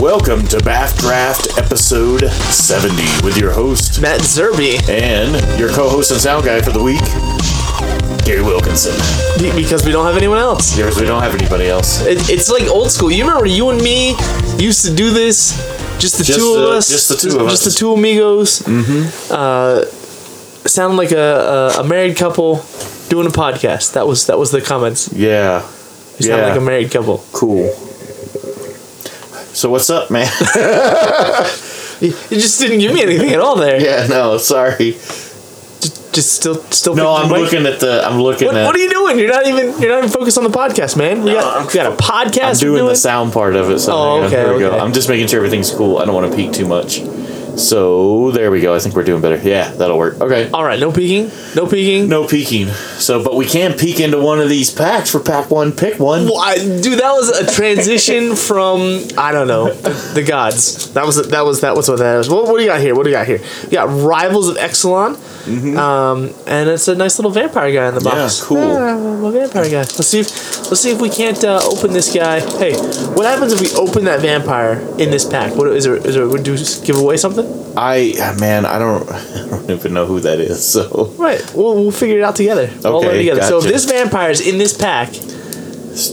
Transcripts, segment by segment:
welcome to BAFDraft episode 70 with your host Matt Zerby. and your co host and sound guy for the week, Gary Wilkinson. Be- Because we don't have anyone else. Because we don't have anybody else. It, it's like old school. You remember you and me used to do this? Just the Just two the- of us. just the two of us. Just the two amigos. Mm-hmm. Uh, sounded like a, a, a married couple doing a podcast. That was that was the comments. Yeah. You sound Yeah. like a married couple. Cool. So, what's up, man? You, just didn't give me anything at all there. yeah, no, sorry. Just, just still still. No, I'm looking at the. I'm looking What, at. what are you doing? You're not even you're not even focused on the podcast, man. We got we got a podcast. I'm we're doing the sound part of it. So Oh, okay, There we go. I'm just making sure everything's cool. I don't want to peek too much. So there we go. I think we're doing better. Yeah, that'll work. Okay. All right, no peeking, no peeking. No peeking. So, but we can peek into one of these packs for pack one. Pick one. Well, I, dude, that was a transition from I don't know the, the gods. That was that was that was what that was. What, what do you got here? What do you got here? We got Rivals of Ixalan, um, and it's a nice little vampire guy in the box. Mm-hmm. Yeah, cool. Yeah, a little vampire guy. Let's see if let's see if we can't uh, open this guy. Hey, what happens if we open that vampire in this pack? What is there? Is there? Would you give away something? I man, I don't, I don't even know who that is. So Right. We'll we'll figure it out together. Okay, together. So if this vampire is in this pack,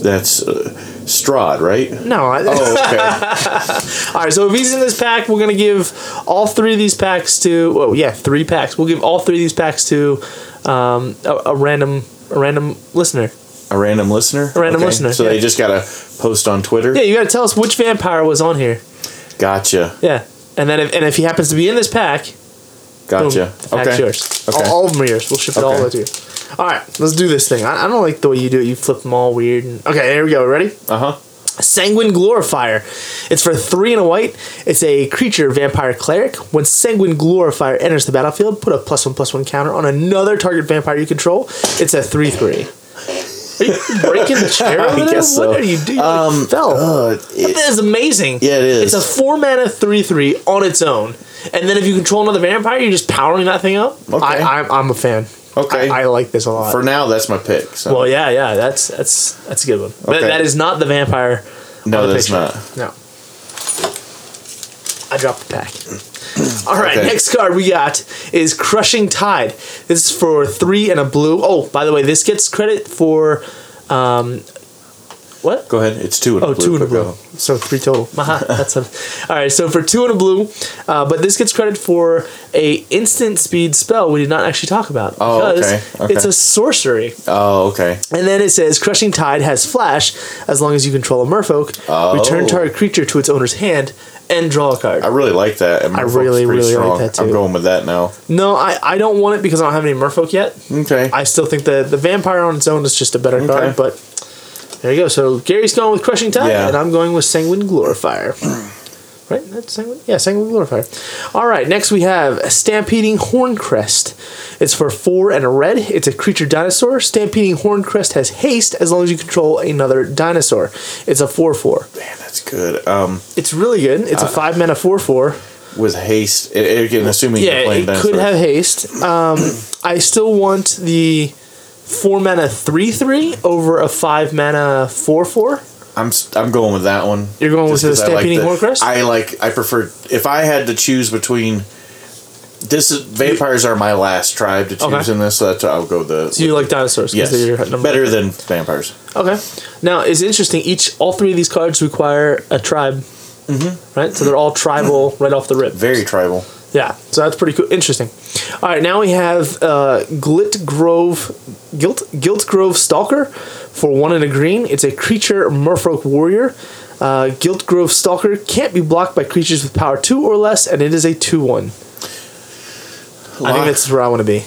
that's uh, Strahd, right? no. I, Oh, okay. All right, so if he's in this pack, we're gonna give all three of these packs to. Oh yeah, three packs. We'll give all three of these packs to um, a, a random a random listener. a random listener. A random Okay, listener, So yeah. they just gotta post on Twitter. Yeah, you gotta tell us which vampire was on here. Gotcha. Yeah, and then if, and if he happens to be in this pack, Gotcha. pack's Okay. yours. Okay. All, all of them are yours. We'll ship it all Okay. the way to you. All right, let's do this thing. I, I don't like the way you do it. You flip them all weird. And, okay, here we go. Ready? Uh huh. Sanguine Glorifier. It's for three and a white. It's a creature vampire cleric. When Sanguine Glorifier enters the battlefield, put a plus one plus one counter on another target vampire you control. It's a three three. Are you breaking the chair I there? guess so. What are you doing? Um, fell. Uh, it- that is amazing. Yeah, it is. It's a four mana three three on its own, and then if you control another vampire, you're just powering that thing up. Okay. I, I'm, I'm a fan. Okay. I, I like this a lot. for now, that's my pick. So. well, yeah, yeah, that's that's that's a good one. But Okay. that is not the vampire. no, that's picture. not. No. I dropped the pack. All right, Okay. next card we got is Crushing Tide. This is for three and a blue. Oh, by the way, this gets credit for um, what? Go ahead. It's two and Oh, a blue. two and a blue. So three total. That's a, all right. So for two and a blue, uh, but this gets credit for a instant speed spell we did not actually talk about Oh, because okay, okay. it's a sorcery. Oh, okay. And then it says Crushing Tide has flash as long as you control a merfolk. Oh. Return target creature to its owner's hand and draw a card. I really like that. and I really, really like strong. that, I'm going with that now. no, I, I don't want it because I don't have any merfolk yet. Okay. I still think the the vampire on its own is just a better Okay. card, but there you go. So Gary's going with Crushing Tide, Yeah. and I'm going with Sanguine Glorifier. right? That's Sanguine? Yeah, Sanguine Glorifier. All right, next we have Stampeding Horncrest. It's for four and a red. It's a creature dinosaur. Stampeding Horncrest has haste as long as you control another dinosaur. It's a 4 4. Man, that's good. Um, It's really good. It's Uh, a 5 mana 4 4. with haste, it, again, assuming Yeah, it could have haste. Um, I still want the 4 mana 3 3 over a 5 mana 4 4. I'm I'm going with that one. You're going with the I like Horncrest? I like. I prefer if I had to choose between. This is, vampires are my last tribe to choose Okay. in this, so that's I'll go the. So you like dinosaurs? yes, they're your better than vampires. Okay. Now it's interesting. Each all three of these cards require a tribe. Mm-hmm. Right. So they're all tribal right off the rip. Very tribal. Yeah. So that's pretty cool. Interesting. All right. Now we have uh, Glit Grove, Guilt Giltgrove Stalker, for one and a green. It's a creature Merfolk warrior. Uh, Giltgrove Stalker can't be blocked by creatures with power two or less, and it is a two one. I think that's where I want to be.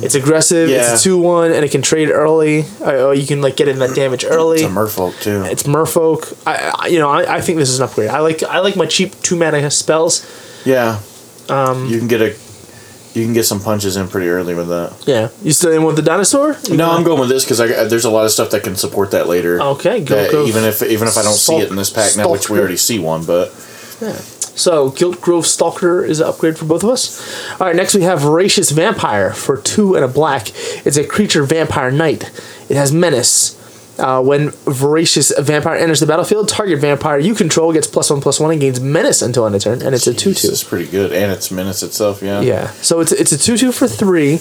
It's aggressive. Yeah. It's a two one, and it can trade early. Uh, you can like get in that damage early. It's a merfolk too. It's Merfolk. I, I you know I, I think this is an upgrade. I like I like my cheap two mana spells. yeah. Um, you can get a. You can get some punches in pretty early with that. Yeah, you still in with the dinosaur? You No, I'm going with this because uh, there's a lot of stuff that can support that later. Okay, go, go. even if even if I don't see it in this pack now, which we already see one, but Yeah. So Giltgrove Stalker is an upgrade for both of us. All right, next we have Voracious Vampire for two and a black. It's a creature vampire knight. It has menace. Uh, when voracious vampire enters the battlefield, target vampire you control gets plus one plus one and gains menace until end of turn, and it's a two two. It's pretty good, and it's menace itself. Yeah. Yeah, so it's it's a two two for three.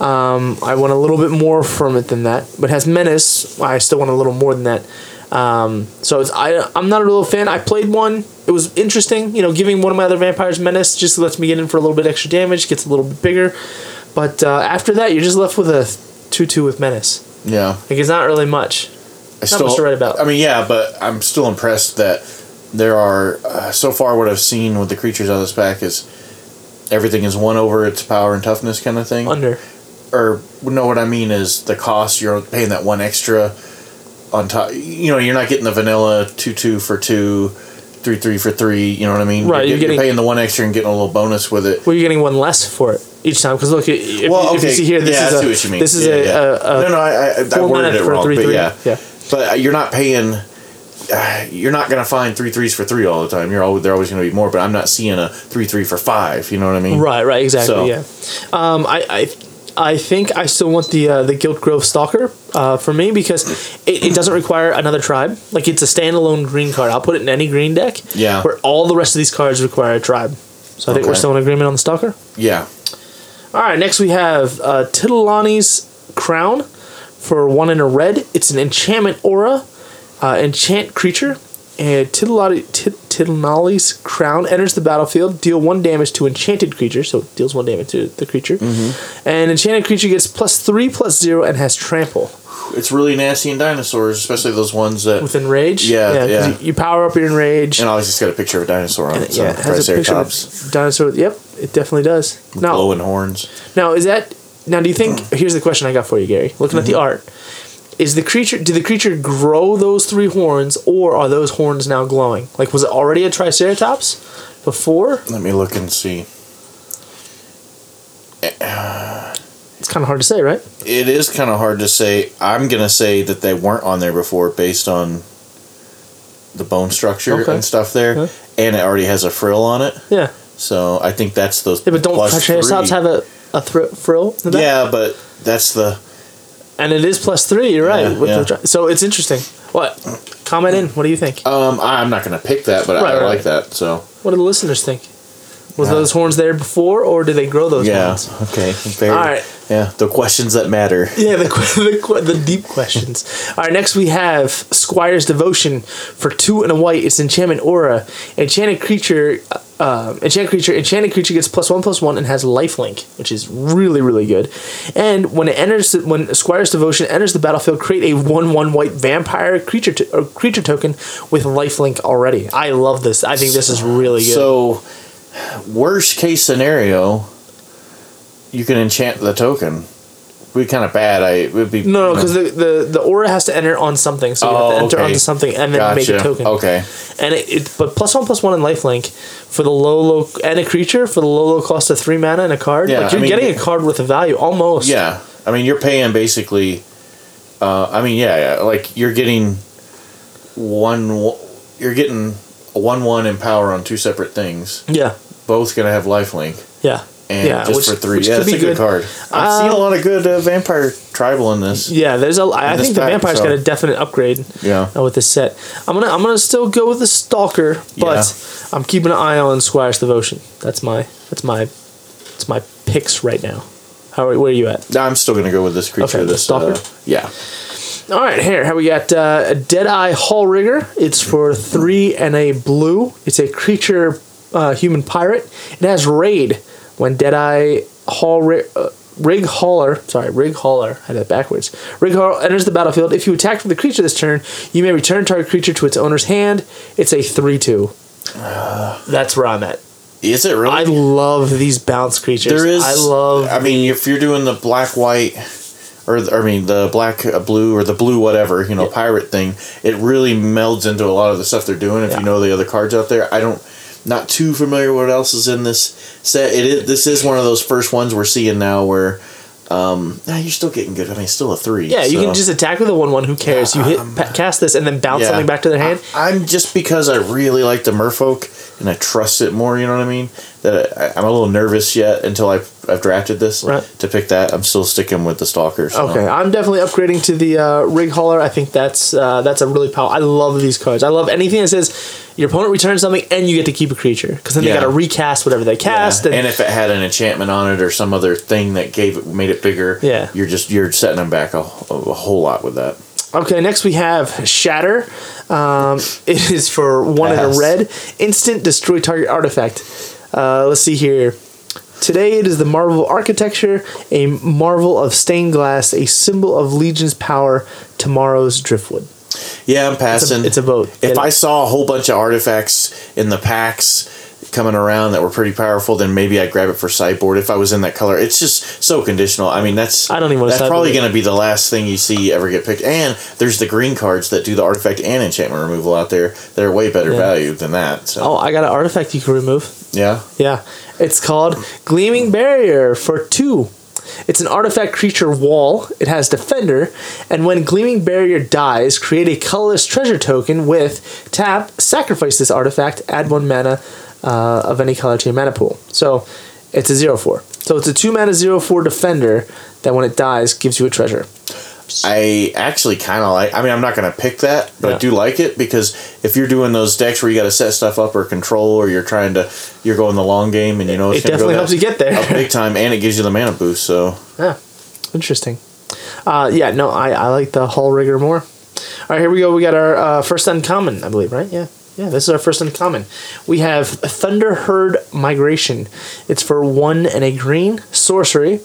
Um, I want a little bit more from it than that, but it has menace. I still want a little more than that. Um, so it's I I'm not a real fan. I played one. It was interesting. You know, giving one of my other vampires menace just lets me get in for a little bit extra damage. Gets a little bit bigger, but uh, after that, you're just left with a two two with menace. Yeah. Like it's not really much. I Not much to write about. I mean, yeah, but I'm still impressed that there are uh, so far what I've seen with the creatures out of this pack is everything is one over its power and toughness kind of thing. Under. or no, what I mean is the cost. You're paying that one extra on top. You know, you're not getting the vanilla two two for two, three three for three. You know what I mean? Right, You're, you're getting- paying the one extra and getting a little bonus with it. Well, you're getting one less for it each time because look, if, Well, you, if you see here, this yeah, is I a what you mean. this is Yeah, a, yeah. a, a no, no, I, I, I worded it wrong, three, but three. yeah, Yeah. But you're not paying. Uh, you're not gonna find three threes for three all the time. You're always they're always gonna be more, but I'm not seeing a three three for five. You know what I mean? Right, right, exactly. So- Yeah. Um, I, I, I think I still want the uh, the Giltgrove Stalker uh, for me because it, it doesn't require another tribe. Like it's a standalone green card. I'll put it in any green deck. Yeah. Where all the rest of these cards require a tribe. So I think we're still in agreement on the Stalker. Yeah. All right, next we have uh, Crown for one in a red. It's an enchantment aura, uh, enchant creature. And Tilonalli, Crown enters the battlefield, deal one damage to enchanted creature, so it deals one damage to the creature. And enchanted creature gets plus three, plus zero, and has trample It's really nasty in dinosaurs, especially those ones that. with enrage. Yeah, 'cause yeah. You, power up your enrage. and I always just got a picture of a dinosaur on it. So yeah, it has a picture of dinosaur. Yep, it definitely does. Now, glowing horns. Now, is that now? Do you think? Hmm. Here's the question I got for you, Gary. Looking at the mm-hmm. art, is the creature? Did the creature grow those three horns, or are those horns now glowing? Like, was it already a Triceratops before? Let me look and see. It's kind of hard to say, right? It is kind of hard to say. I'm gonna say that they weren't on there before, based on the bone structure Okay. and stuff there, Okay. and it already has a frill on it. Yeah. So I think that's those. Yeah, but don't Triceratops have a a thr- frill? Yeah, but that's the. and it is plus three. You're right. Yeah, yeah. The, so it's interesting. What? Comment in. What do you think? Um, I'm not gonna pick that, but Right, I right, like that. So What do the listeners think? Was Yeah. those horns there before, or did they grow those yeah, horns? okay, very, All right. Yeah, the questions that matter. Yeah, the, the, the deep questions. All right, next we have Squire's Devotion for two and a white. It's enchantment aura. Enchanted creature, uh, enchanted creature, enchanted creature gets plus one plus one and has lifelink, which is really really good. And when it enters, when Squire's Devotion enters the battlefield, create a one one white vampire creature to, or creature token with lifelink already. I love this. I think this is really good. So, worst case scenario, you can enchant the token. Be kind of bad. I it would be no, no, because the, the the aura has to enter on something, so you have Oh, to enter okay. onto something and then make a token. Okay. And it, it but plus one plus one in lifelink for the low low and a creature for the low low cost of three mana and a card. Yeah, like you're I mean- getting a card with a value almost. Yeah, I mean you're paying basically. Uh, I mean yeah, yeah, like you're getting one. You're getting a one-one in power on two separate things. Yeah. Both gonna have lifelink, Yeah. And yeah. just which- for three. which Yeah, could that's a good, card. I've seen a Um, lot of good uh, vampire tribal in this. Yeah, there's a. I In this think the pack, vampire's so- got a definite upgrade Yeah. uh, with this set. I'm gonna I'm gonna still go with the stalker, but Yeah. I'm keeping an eye on Squire's devotion. That's my that's my that's my picks right now. How are, where are you at? I'm still gonna go with this creature. Okay, the this stalker? Uh, yeah. All right, here, how we got uh, a Deadeye Hull Rigger. It's for three and a blue. It's a creature, uh, human pirate. It has raid when Deadeye Hull Rig. Uh, Rig Hauler, sorry, Rig Hauler, I did that backwards. Rig Hauler enters the battlefield. If you attack with the creature this turn, you may return target creature to its owner's hand. It's a 3 2. That's where I'm at. Is it really? I love these bounce creatures. There is. I love. I mean, if you're doing the black white, or I mean the black uh, blue or the blue whatever you know pirate thing, it really melds into a lot of the stuff they're doing. If Yeah. you know the other cards out there, I don't. Not too familiar what else is in this set. It is, this is one of those first ones we're seeing now where, um, nah, you're still getting good. I mean, still a three. yeah, you can just attack with a 1 1. Who cares? You hit pa- cast this and then bounce Yeah. something back to their hand. I'm just because I really like the Merfolk and I trust it more. You know what I mean? That I, I'm a little nervous yet until I I've drafted this Right. to pick that. I'm still sticking with the stalker. So. Okay, I'm definitely upgrading to the uh, rig hauler. I think that's uh, that's a really powerful. I love these cards. I love anything that says your opponent returns something and you get to keep a creature because then Yeah. they got to recast whatever they Yeah. cast. And, if it had an enchantment on it or some other thing that gave it made it bigger, Yeah. you're just you're setting them back a, a whole lot with that. Okay, next we have Shatter. Um, it is for one in a red. Instant destroy target artifact. Uh, let's see here. Today it is the marvel of architecture, a marvel of stained glass, a symbol of Legion's power. Tomorrow's driftwood. Yeah, I'm passing. it's a vote. If I saw a whole bunch of artifacts in the packs coming around that were pretty powerful, then maybe I'd grab it for sideboard if I was in that color. It's just so conditional. I mean, that's I don't even That's probably going to be the last thing you see ever get picked. And there's the green cards that do the artifact and enchantment removal out there. They're way better Yeah. value than that. So Oh, I got an artifact you can remove. Yeah, Yeah, it's called Gleaming Barrier for two. It's an artifact creature wall. It has Defender, and when Gleaming Barrier dies, create a colorless treasure token with tap, sacrifice this artifact, add one mana uh, of any color to your mana pool. So it's a zero four. So it's a two mana zero four Defender that when it dies gives you a treasure. I actually kind of like. I mean, I'm not going to pick that, but Yeah. I do like it because if you're doing those decks where you got to set stuff up or control, or you're trying to, you're going the long game, and you know it's It definitely go helps you get there. big time, and it gives you the mana boost. So Yeah, interesting. Uh, yeah, no, I, I like the Hull Rigger more. All right, here we go. We got our uh, first uncommon, I believe, right? Yeah. Yeah, this is our first uncommon. We have Thunder Herd Migration. It's for one and a green sorcery.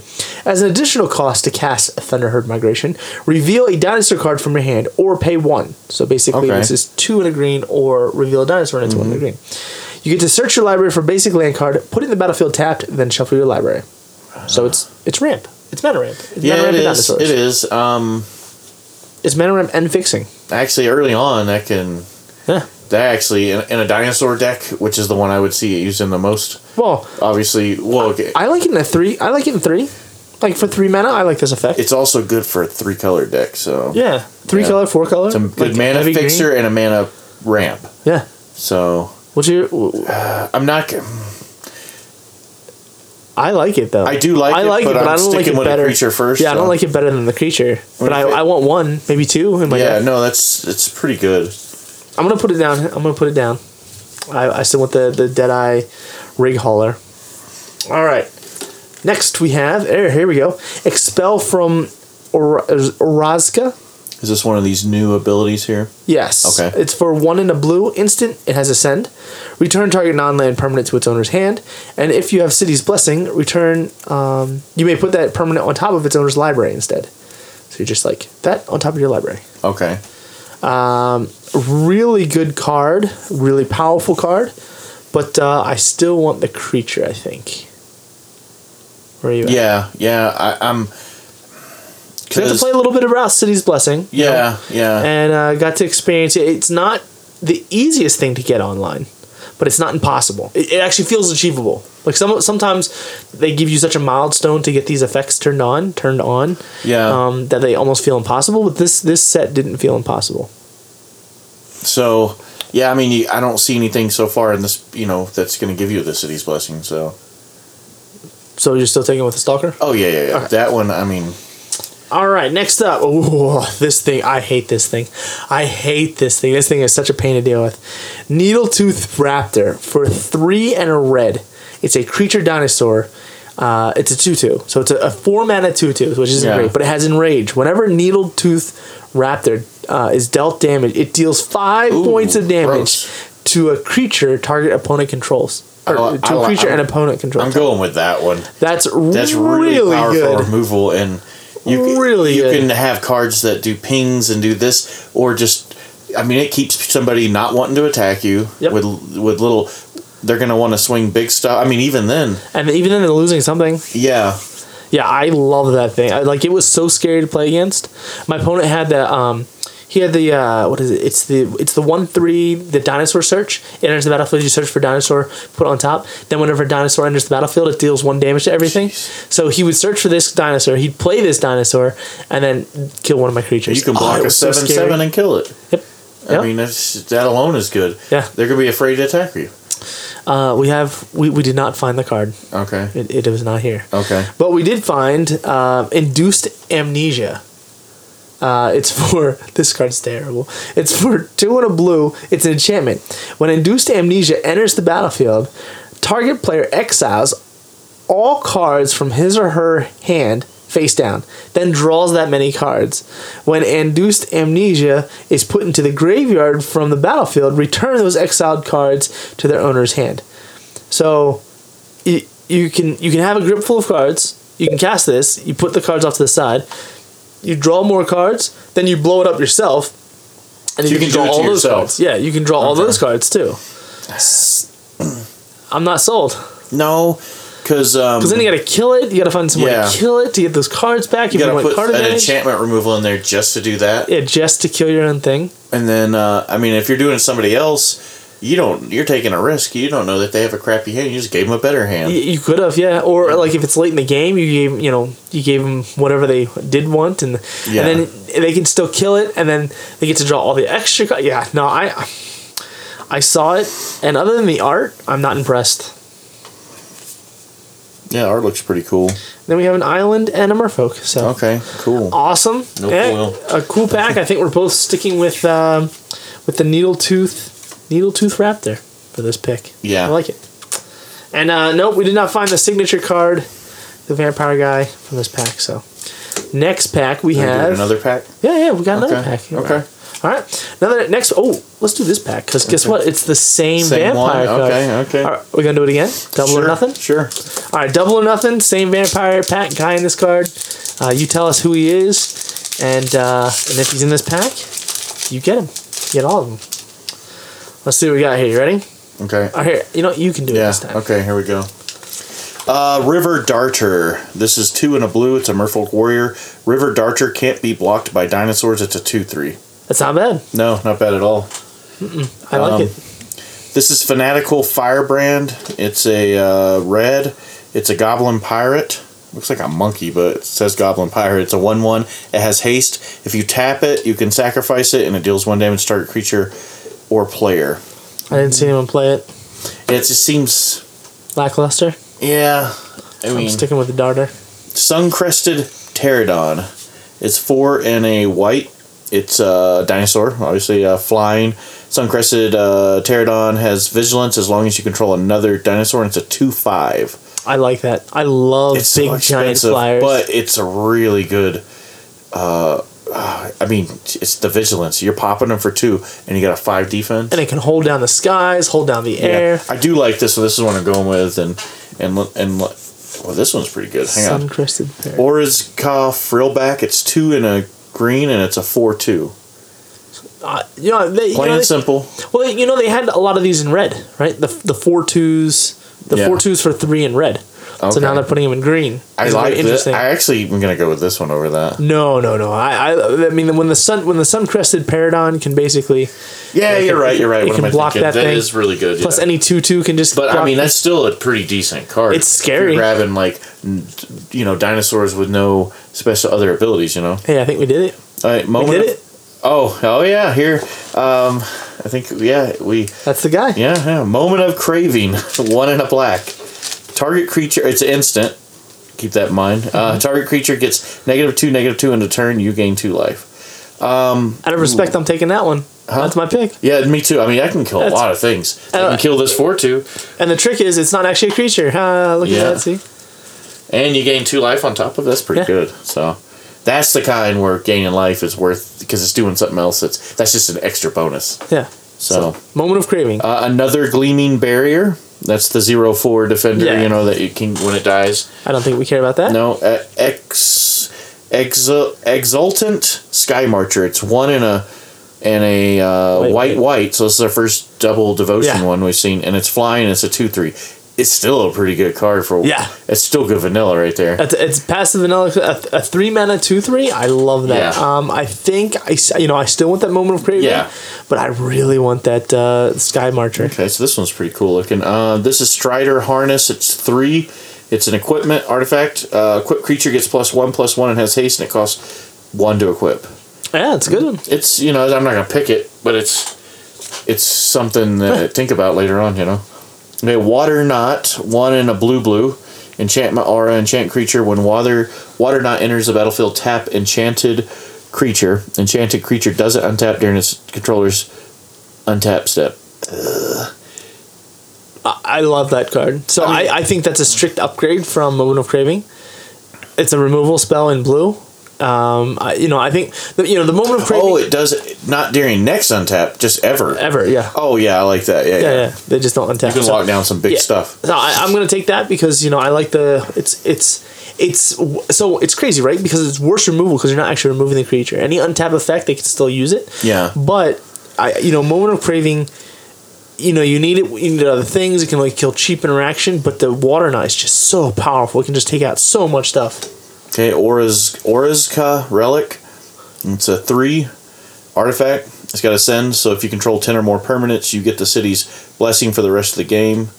As an additional cost to cast Thunder Herd Migration, reveal a dinosaur card from your hand or pay one. So basically, Okay. this is two and a green or reveal a dinosaur and it's one and a green. You get to search your library for basic land card, put it in the battlefield tapped, then shuffle your library. So it's it's ramp. It's mana ramp. It's yeah, mana it ramp and is. It is. Um, It's mana ramp and fixing. actually, early on, I can Yeah. That actually in, in a dinosaur deck, which is the one I would see it used in the most. Well, Obviously, well, okay, I like it in a three. I like it in three. Like for three mana, I like this effect. it's also good for a three color deck. So yeah, three Yeah. color, four color. it's a good like mana heavy green. fixer and a mana ramp. Yeah. So What's your? Uh, I'm not. I like it though. I do like I it, like but it, but I'm I don't like it better. creature first, Yeah, I don't like it better than the creature. But I, if I want one, maybe two in my Yeah, deck. no, that's it's pretty good. I'm gonna put it down. I'm gonna put it down. I, I still want the the Deadeye rig hauler. All right. Next we have here. Here we go. Expel from or- Orazca. Is this one of these new abilities here? Yes. Okay. It's for one in a blue instant. It has ascend. Return target non-land permanent to its owner's hand, and if you have City's Blessing, return. Um, you may put that permanent on top of its owner's library instead. So you're just like that on top of your library. Okay. Really good card. Really powerful card. But uh, I still want the creature. I think. Where are you? At? Yeah, yeah. I, I'm. So you have to play a little bit about City's Blessing. you know? Yeah, yeah. and uh, got to experience it. It's not the easiest thing to get online, but it's not impossible. It, it actually feels achievable. Like some sometimes they give you such a milestone to get these effects turned on, turned on, Yeah. um, that they almost feel impossible. But this this set didn't feel impossible. So, yeah, I mean, you, I don't see anything so far in this, you know, that's going to give you the city's blessing. So, So you're still taking with the stalker. oh yeah, yeah, yeah. That one, I mean, All right, next up. Ooh, this thing. I hate this thing. I hate this thing. This thing is such a pain to deal with. Needletooth Raptor for three and a red. It's a creature dinosaur. Uh, it's a 2 2. So it's a, a 4 mana 2 2, which isn't Yeah. great, but it has Enrage. Whenever Needletooth Raptor uh, is dealt damage, it deals 5 Ooh, points of damage gross. to a creature target opponent controls. Or li- to a creature I'm- and opponent controls. I'm going with that one. That's, That's really, really powerful good. removal, and you can, Really you good. can have cards that do pings and do this, or just, I mean, it keeps somebody not wanting to attack you Yep. with with little. They're gonna want to swing big stuff. I mean, even then, And even then, they're losing something. yeah, Yeah, I love that thing. I, like it was so scary to play against. My opponent had the um, he had the uh, what is it? It's the it's the one three the dinosaur search. It enters the battlefield. You search for dinosaur, put on top. Then whenever a dinosaur enters the battlefield, it deals one damage to everything. So he would search for this dinosaur. He'd play this dinosaur and then kill one of my creatures. you can Oh, block it a was so seven seven and kill it. Yep. I Yep. mean, that's, that alone is good. Yeah. they're gonna be afraid to attack you. Uh, we have we, we did not find the card. Okay. It, it was not here. Okay. But we did find uh, induced amnesia. Uh, it's for this card's terrible. It's for two and a blue. It's an enchantment. When induced amnesia enters the battlefield, target player exiles all cards from his or her hand face down, then draws that many cards. When induced amnesia is put into the graveyard from the battlefield, return those exiled cards to their owner's hand. So you, you can you can have a grip full of cards. You can cast this. You put the cards off to the side. You draw more cards. Then you blow it up yourself, and So you, you can can draw all those yourself. cards. Yeah, you can draw all those cards too. I'm not sold No, because um, then you got to kill it. You got to find some way Yeah. to kill it to get those cards back. you You, gotta want put card an advantage. enchantment removal in there just to do that. Yeah, just to kill your own thing. And then, uh, I mean, if you're doing somebody else, you don't. You're taking a risk. You don't know that they have a crappy hand. You just gave them a better hand. Y- You could have, yeah. Or like if it's late in the game, you gave you know you gave them whatever they did want, and Yeah. and then they can still kill it, and then they get to draw all the extra. Yeah, no, I I saw it, and other than the art, I'm not impressed. Yeah, art looks pretty cool. Then we have an island and a merfolk. So Okay, cool. awesome. No Yeah, foil. A cool pack. I think we're both sticking with um, with the needle tooth needle tooth raptor for this pick. Yeah. I like it. And uh, nope, we did not find the signature card, the vampire guy from this pack. So next pack we Are we doing have another pack. yeah yeah we got another Okay, pack. okay. All right. Another next. Oh, let's do this pack because guess Okay. what? It's the same, Same one? vampire card. Okay, okay. All right, we're gonna do it again. Double sure, or nothing. Sure. All right, double or nothing. Same vampire pack guy in this card. Uh, you tell us who he is, and uh, and if he's in this pack, you get him. You get all of them. Let's see what we got here. You ready? Okay. All right, here. You know you can do it Yeah. this time. Okay. Here we go. Uh, River Darter. This is two and a blue. It's a Merfolk Warrior. River Darter can't be blocked by dinosaurs. It's a two-three. That's not bad. No, not bad at all. I like Um, it. This is Fanatical Firebrand. It's a uh, red. It's a Goblin Pirate. Looks like a monkey, but it says Goblin Pirate. It's a 1 1. It has haste. If you tap it, you can sacrifice it, and it deals 1 damage to target creature or player. I didn't see anyone play it. It just seems. Lackluster. Yeah. I I'm mean, sticking with the darter. Sun-crested Pterodon. It's four and a white. It's a dinosaur, obviously uh, flying. Sun-crested uh, Pterodon has vigilance as long as you control another dinosaur, and it's a two-five. I like that. I love It's big so giant flyers. but it's a really good. Uh, uh, I mean, it's the vigilance. You're popping them for two, and you got a five defense. and it can hold down the skies, hold down the air. Yeah, I do like this. So this is what I'm going with, and and look- and look- well, this one's pretty good. Hang on. Sun crested pear. Orazca Frillback. It's two in a green, and it's a four-two. Uh, you know, they, you Plain know, and they- simple. Well, you know they had a lot of these in red, right? The the four twos, the Yeah. four twos for three in red. So now they're putting him in green. I It's like very this. I actually am gonna go with this one over that. No, no, no. I, I, I mean, when the sun, when the sun crested Paradon can basically Yeah, it you're can- right. You're right. it What can block thinking? that That thing. is really good. plus yeah. any two two can just. But I mean, that's still a pretty decent card. It's scary. You're grabbing like, you know, dinosaurs with no special other abilities. You know. hey, I think we did it. All right, We did it. Oh, oh yeah. Here, um, I think yeah we That's the guy. yeah yeah moment of craving. One in a black. Target creature. It's instant. Keep that in mind. Mm-hmm. Uh, target creature gets negative two, negative two in a turn. You gain two life. Out of respect, I'm taking that one. That's my pick. Yeah, me too. I mean, I can kill a lot of things. I Uh, can kill this four two, And the trick is, it's not actually a creature. Ah, look Yeah. at that. See. and you gain two life on top of. That's pretty Yeah. good. So. That's the kind where gaining life is worth because it's doing something else. That's that's just an extra bonus. Yeah. So, Moment of craving. uh, another gleaming barrier. That's the zero four defender. Yeah. You know that you can when it dies. I don't think we care about that. No, uh, ex, exul, exultant sky marcher. It's one in a and a uh, white wait. white. So this is our first double devotion Yeah. one we've seen, and it's flying. It's a two three. It's still a pretty good card for. Yeah. it's still good vanilla right there. It's, it's passive vanilla, a, a three mana two three. I love that. Yeah. Um, I think I you know, I still want that moment of craving. Yeah. But I really want that uh, sky marcher. Okay, so this one's pretty cool looking. Uh, this is Strider Harness. It's three. It's an equipment artifact. Uh, equipped creature gets plus one plus one and has haste, and it costs one to equip. Yeah, it's a good one. It's you know I'm not gonna pick it, but it's it's something to think about later on. You know. Okay, Waterknot one and a blue blue. Enchantment aura enchant creature when water Waterknot enters the battlefield tap enchanted creature. Enchanted creature doesn't untap during its controller's untap step. I, I love that card. So I, I I, think that's a strict upgrade from Moment of Craving. It's a removal spell in blue. Um, I, you know, I think the, you know the Moment of Craving. Oh, it does not during next untap, just ever. ever, yeah. Oh yeah, I like that. Yeah, yeah. yeah, yeah. They just don't untap. You can So- lock down some big yeah. stuff. No, I, I'm gonna take that because you know I like the it's it's it's so it's crazy, right? Because it's worse removal because you're not actually removing the creature. Any untap effect, they can still use it. Yeah. But I, you know, moment of craving. You know, you need it. You need other things. It can like kill cheap interaction, but the Waterknot is just so powerful. It can just take out so much stuff. Okay, Orazca Relic. It's a three artifact. It's got ascend, so if you control ten or more permanents, you get the city's blessing for the rest of the game.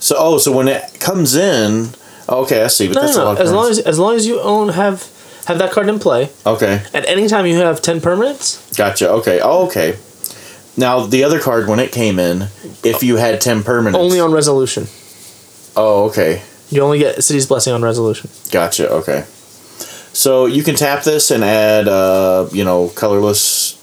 So oh, so when it comes in, okay, I see. But No, that's a no, lot no. As long as as long as you own have have that card in play, okay, at any time you have ten permanents, gotcha. Okay, oh, okay. Now the other card when it came in, if you had ten permanents, only on resolution. Oh, okay, You only get City's Blessing on resolution. gotcha. Okay, so you can tap this and add, uh, you know, colorless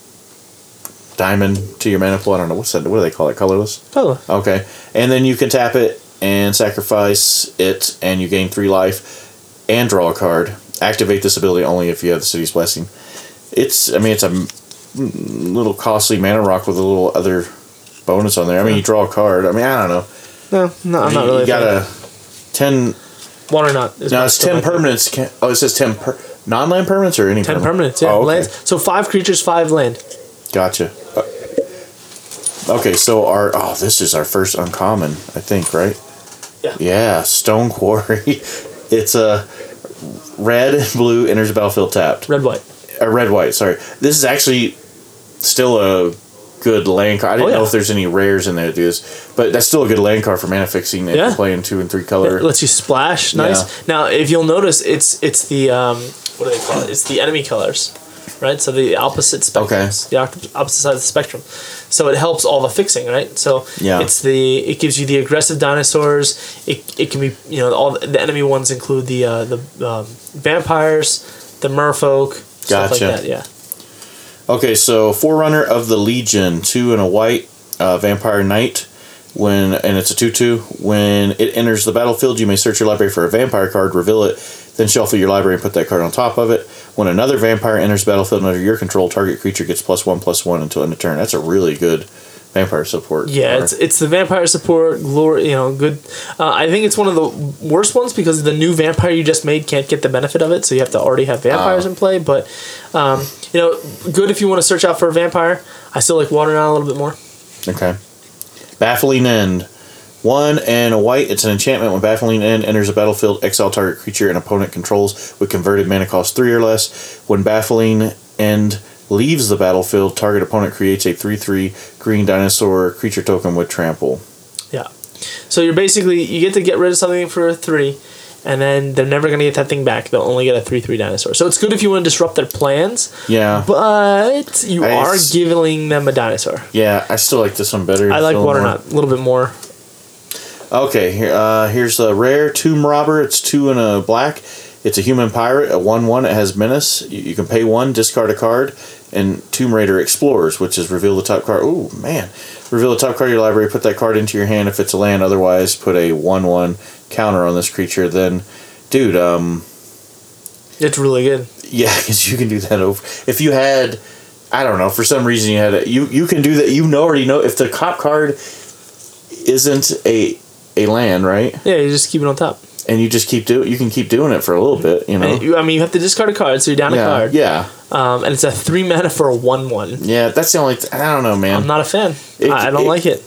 diamond to your mana pool. I don't know what's that. What do they call it? Colorless. Oh, Okay, and then you can tap it and sacrifice it, and you gain three life and draw a card. Activate this ability only if you have the city's blessing. It's, I mean, it's a little costly mana rock with a little other bonus on there. I mean, you draw a card. I mean, I don't know. no, no, I'm you, not really. you got a ten. Water not. is No, it's ten permanents. Oh, it says ten per, non-land permanents or any Ten permanent? permanents, yeah. Oh, okay. Lands. So five creatures, five land. Gotcha. Uh, Okay, so our oh, this is our first uncommon, I think, right? Yeah. Yeah, Stone Quarry. it's a red and blue enters the battlefield tapped. Red white. Uh, red white. Sorry, this is actually still a good land card. I didn't Oh, yeah. know if there's any rares in there that do this, but that's still a good land card for mana fixing if Yeah. you're playing two and three color. It lets you splash. Nice. Now, if you'll notice, it's it's the um, what do they call it? It's the enemy colors, right? So the opposite spectrums, the opposite side of the spectrum. So it helps all the fixing, right? So Yeah. it's the it gives you the aggressive dinosaurs. It, it can be you know all the enemy ones include the uh, the um, vampires, the merfolk, stuff like Gotcha. that. Yeah. Okay, so Forerunner of the Legion, two and a white, uh, Vampire Knight. When and it's a two-two. When it enters the battlefield, you may search your library for a vampire card, reveal it, then shuffle your library and put that card on top of it. When another vampire enters the battlefield under your control, target creature gets plus one plus one until end of turn. That's a really good vampire support. Yeah, it's it's the vampire support glory. You know, good. Uh, I think it's one of the worst ones because the new vampire you just made can't get the benefit of it, so you have to already have vampires Ah. in play. But um, you know, good if you want to search out for a vampire. I still like Waterknot a little bit more. Okay. Baffling End. One and a white. It's an enchantment. When Baffling End enters a battlefield, exile target creature an opponent controls with converted mana cost three or less. When Baffling End leaves the battlefield, target opponent creates a 3 3 green dinosaur creature token with trample. Yeah. So you're basically you get to get rid of something for a three, and then they're never gonna get that thing back. They'll only get a three three dinosaur. So it's good if you want to disrupt their plans, Yeah. but you I are s- giving them a dinosaur. Yeah, I still like this one better. I like Still Waterknot a little bit more. Okay, here, uh, here's a rare Tomb Robber. It's two and a black. It's a human pirate, a 1 1. It has menace. You, you can pay one, discard a card, and Tomb Raider Explorers, which is reveal the top card. Ooh, man. Reveal the top card of your library, put that card into your hand if it's a land, otherwise, put a 1 1 counter on this creature. Then, dude, um, It's really good. yeah, because you can do that over. If you had, I don't know, for some reason you had it, you you can do that. You know already know if the cop card isn't a a land, right? Yeah, you just keep it on top. And you just keep doing it. you can keep doing it for a little bit you know I mean, you have to discard a card, so you're down a card. yeah Um, and it's a three mana for a one one. yeah that's the only th- i don't know man I'm not a fan. It- I, I don't it- like it.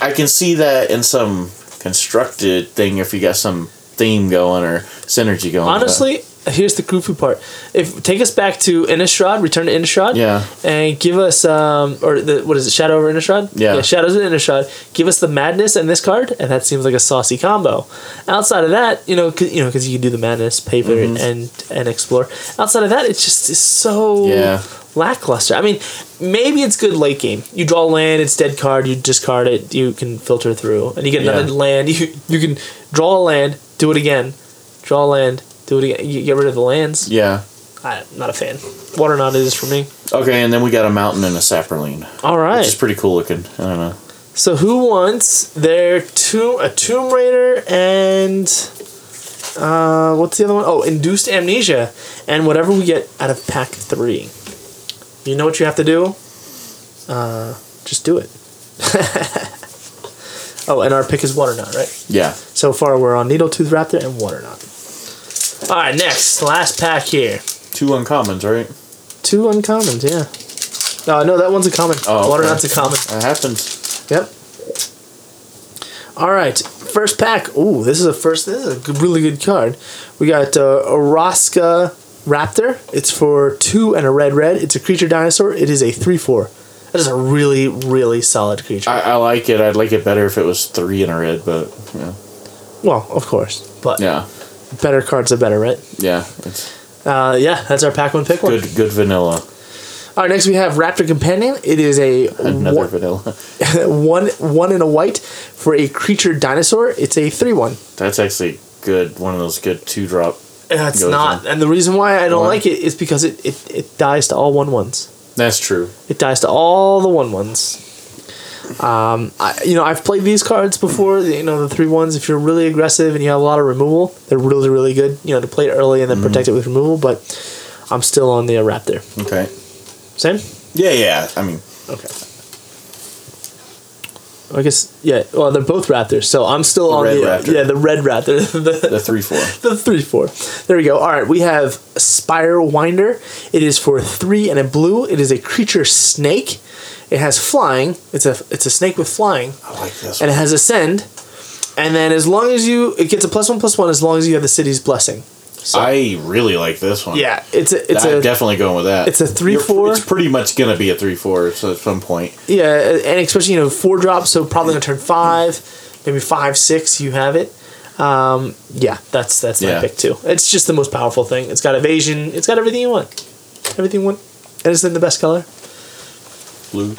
i can see that in some constructed thing if you got some theme going or synergy going Honestly, here's the goofy part. If take us back to Innistrad, return to Innistrad. Yeah. And give us um or the what is it, Shadow over Innistrad? Yeah. yeah Shadows of Innistrad. Give us the madness and this card, and that seems like a saucy combo. Outside of that, you know, cause, you know, because you can do the madness, pay for Mm-hmm. it, and and explore. Outside of that, it's just it's so Yeah. lackluster. I mean, maybe it's good late game. You draw land, it's dead card. You discard it. You can filter through, and you get another Yeah. land. You you can draw a land, do it again, draw a land, do it again. You get rid of the lands. Yeah. I'm not a fan. Waterknot is for me. Okay, and then we got a mountain and a sapperline, All right. which is pretty cool looking. I don't know. So who wants their tomb a Tomb Raider and uh, what's the other one? Oh, Induced Amnesia and whatever we get out of pack three. You know what you have to do? Uh, just do it. oh, and our pick is Waterknot, right? Yeah. So far we're on Needletooth Raptor and Waterknot. All right, next last pack here. Two uncommons, right? Two uncommons, yeah. Uh, no, that one's a common. Oh, okay. Waterknot's a common. That happens. Yep. All right, first pack. Ooh, this is a first. This is a good, really good card. We got uh, Orazca Raptor. It's for two and a red red. It's a creature dinosaur. It is a three four. That is a really really solid creature. I, I like it. I'd like it better if it was three and a red, but yeah, well, of course, but yeah, better cards are better, right? yeah. It's Uh, yeah, that's our pack one pick one. good, good vanilla. All right, next we have Raptor Companion. It is a Another one, vanilla. one one in a white for a creature dinosaur. It's a three one. That's actually good. One of those good two drop. It's Goes not, in. and the reason why I don't Why? like it is because it, it, it dies to all one ones. That's true. It dies to all the one ones. Um, I, you know, I've played these cards before. You know, the three ones. If you're really aggressive and you have a lot of removal, they're really, really good. You know, to play it early and then protect it with removal. But I'm still on the uh, Raptor. Okay. Same. Yeah, yeah. I mean, Okay. I guess yeah. Well, they're both Raptors, so I'm still on The on red the Raptor. yeah the red Raptor. the, the three four. the three four. There we go. All right, we have Spire Winder. It is for three and a blue. It is a creature snake. It has flying. It's a it's a snake with flying, I like this. One. And One. it has ascend. And then as long as you, it gets a plus one plus one as long as you have the city's blessing. So I really like this one. yeah, it's a it's I'm a definitely going with that. it's a three, You're- four. It's pretty much gonna be a three four. So at some point, yeah, and especially you know four drops, so probably gonna turn five, maybe five six. You have it. Um, yeah, that's that's my Yeah. pick too. It's just the most powerful thing. It's got evasion. It's got everything you want. Everything you want. And it's in the best color. Blue.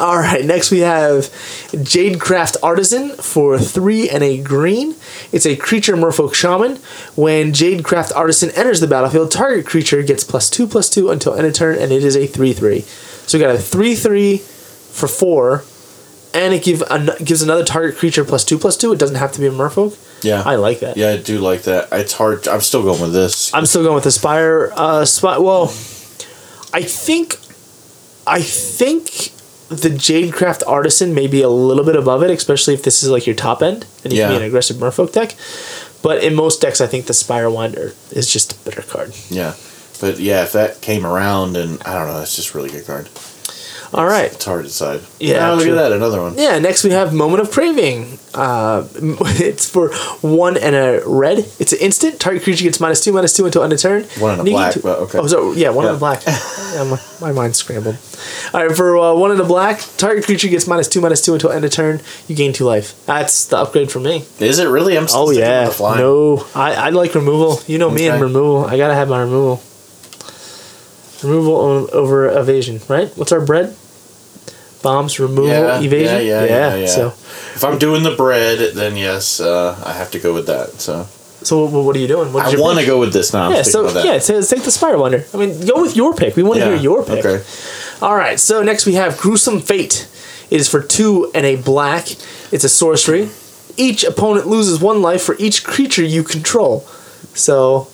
All right, next we have Jadecraft Artisan for three and a green. It's a creature merfolk shaman. When Jadecraft Artisan enters the battlefield, target creature gets plus two plus two until end of turn, and it is a three three. So we got a three three for four, and it give an, gives another target creature plus two plus two. It doesn't have to be a merfolk. Yeah. I like that. Yeah, I do like that. It's hard. I'm still going with this. I'm still going with the Spire. Uh, Spire. Well, I think, I think the Jadecraft Artisan may be a little bit above it, especially if this is like your top end and you can be an aggressive Merfolk deck. But in most decks, I think the Spire Winder is just a better card. Yeah. But yeah, if that came around and I don't know, it's just a really good card. All right. It's hard to decide. Yeah, Oh, look true. at that, another one. Yeah, next we have Moment of Craving. Uh, it's for one and a red. It's an instant. Target creature gets minus two, minus two until end of turn. One and a black, two- okay. Oh, so yeah, one Yeah. and a black. yeah, my, my mind's scrambled. All right, for uh, one and a black, target creature gets minus two, minus two until end of turn. You gain two life. That's the upgrade for me. Is it really? I'm still Oh yeah, no, I, I like removal. You know me and removal. I gotta have my removal. Removal over evasion, right? What's our bread? Bombs, removal, Yeah, evasion. yeah, yeah, yeah, yeah. So, If I'm doing the bread, then yes, uh, I have to go with that. So so what, what are you doing? I want to go with this now. I'm Yeah, so yeah, so take the Spire Winder. I mean, go with your pick. We want to hear your pick. Okay. All right, so next we have Gruesome Fate. It is for two and a black. It's a sorcery. Each opponent loses one life for each creature you control. So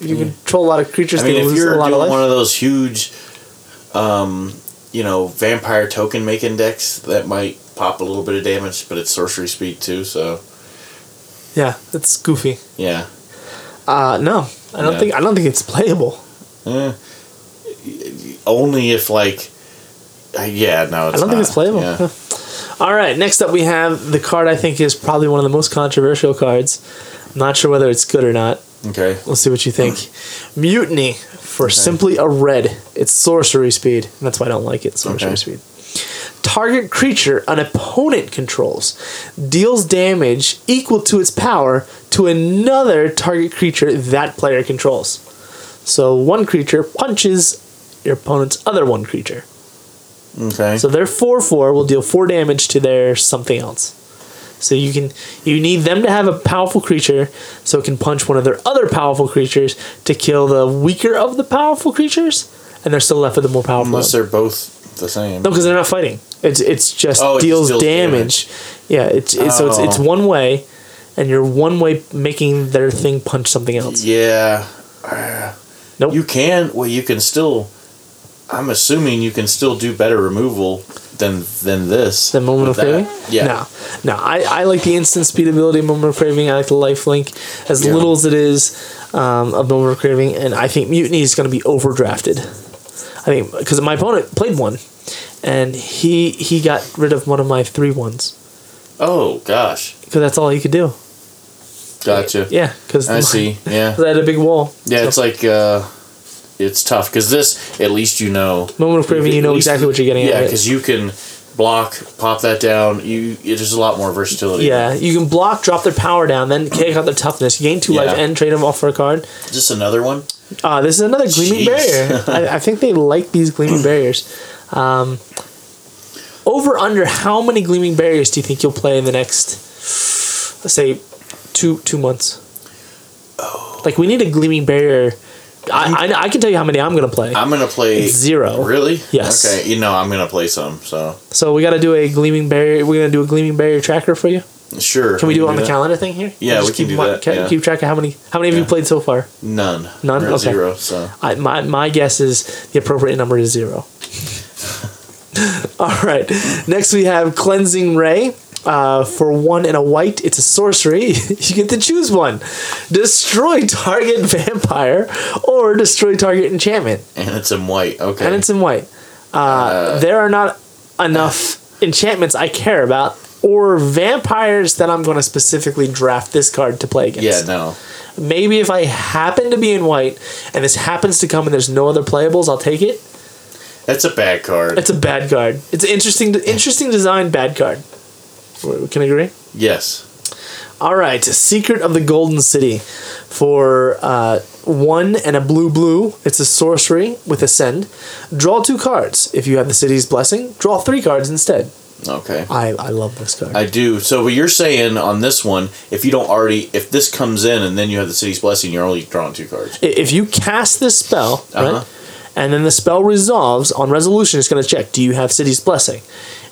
if you control a lot of creatures. I mean, they if lose you're a lot doing of life. one of those huge, um, you know, vampire token making decks, that might pop a little bit of damage, but it's sorcery speed too. So yeah, it's goofy. yeah. Uh, no, I don't Yeah. think I don't think it's playable. Eh. Only if like, uh, yeah, no, it's I don't think it's playable. Yeah. Huh. All right, next up we have the card I think is probably one of the most controversial cards. I'm not sure whether it's good or not. Okay. We'll see what you think. Mutiny for simply a red. It's sorcery speed. And that's why I don't like it. Sorcery Okay. speed. Target creature an opponent controls deals damage equal to its power to another target creature that player controls. So one creature punches your opponent's other one creature. Okay. So their four four will deal four damage to their something else. So you can you need them to have a powerful creature so it can punch one of their other powerful creatures to kill the weaker of the powerful creatures, and they're still left with the more powerful. Unless they're both the same. No, because they're not fighting. It's it's just Oh, it deals, deals damage. Yeah, it's, it's so it's it's Oh. one way, and you're one way making their thing punch something else. Yeah. Nope. You can. Well, you can still. I'm assuming you can still do better removal than than this. The moment of that. craving? Yeah. No. No. I, I like the instant speed ability of moment of craving. I like the lifelink as Yeah. little as it is um, of moment of craving, and I think mutiny is going to be overdrafted. I think because my opponent played one, and he he got rid of one of my three ones Oh gosh. because that's all he could do. Gotcha. Yeah, because I see. Yeah. I had a big wall. Yeah. So, It's like. uh It's tough because this. At least you know. moment of craving. You know least- exactly what you're getting. Yeah, out of it. because you can block, pop that down. You. It, there's a lot more versatility. Yeah, you can block, drop their power down, then kick out their toughness, gain two life, and trade them off for a card. Is this another one? Uh, this is another gleaming Jeez. barrier. I, I think they like these gleaming barriers. Um, over under how many gleaming barriers do you think you'll play in the next, let's say, two two months? Oh. Like we need a gleaming barrier. I, I, I can tell you how many I'm gonna play. I'm gonna play Zero. Really? Yes. Okay. You know I'm gonna play some. So So we got to do a gleaming barrier. We're gonna do a gleaming barrier tracker for you. sure. Can we do it on the that. calendar thing here? Yeah, we can keep do that, ca- yeah. Keep track of how many how many have you played so far? None. None? Okay. Zero. So I, my, my guess is the appropriate number is zero. All right. Next, we have Cleansing Ray. Uh, for one and a white, it's a sorcery. you get to choose one. Destroy target vampire or destroy target enchantment. and it's in white. Okay. And it's in white. Uh, there are not enough enchantments I care about or vampires that I'm going to specifically draft this card to play against. yeah. No. Maybe if I happen to be in white and this happens to come and there's no other playables, I'll take it. That's a bad card. It's a bad card. It's an interesting, interesting design bad card. We I agree. yes. All right, Secret of the Golden City for uh, one and a blue blue. It's a sorcery with ascend. Draw two cards. If you have the city's blessing, draw three cards instead. Okay. I, I love this card. I do. So what you're saying on this one, if you don't already, if this comes in and then you have the city's blessing, you're only drawing two cards. I- if you cast this spell, Uh-huh. right, and then the spell resolves on resolution, it's going to check: Do you have city's blessing?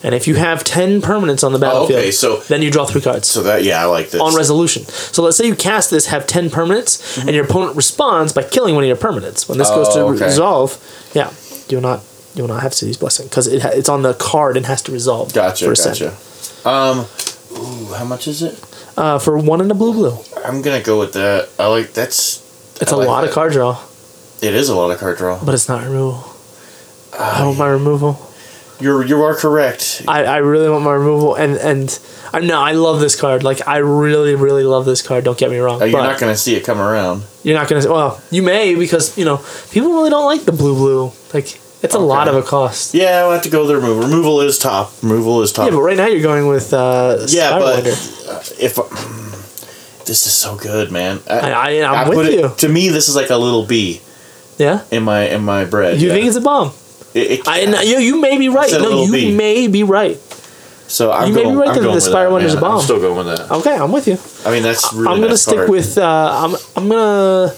And if you have ten permanents on the battlefield, Oh, okay, so- then you draw three cards. So that yeah, I like this. on resolution. So let's say you cast this, have 10 permanents, and your opponent responds by killing one of your permanents. When this goes to Oh, okay. resolve, yeah, you will not you will not have City's Blessing because it ha- it's on the card and has to resolve. Gotcha. Gotcha. Um, ooh, how much is it? Uh, for one and a blue blue. I'm gonna go with that. I like that's. It's I a like lot of card draw, It is a lot of card draw. but it's not removal. I want my removal. You're you are correct. I, I really want my removal, and and I know I love this card. Like I really really love this card. Don't get me wrong. Uh, you're not gonna see it come around. you're not gonna. Well, you may because you know people really don't like the blue blue. Like it's a lot of a cost. Yeah, I'll have to go the removal. Removal is top. Removal is top. Yeah, but right now you're going with uh, Yeah, but uh, if this is so good, man. I, I, I'm put with it- you. To me, this is like a little B Yeah, in my in my bread. you yeah. think it's a bomb? It- it- I you you may be right. No, you B. may be right. so I'm you may be going, right I'm that going the Spire that, Wonder's a bomb. I'm still going with that. Okay, I'm with you. I mean, that's really I'm gonna nice stick card. with. Uh, I'm I'm gonna.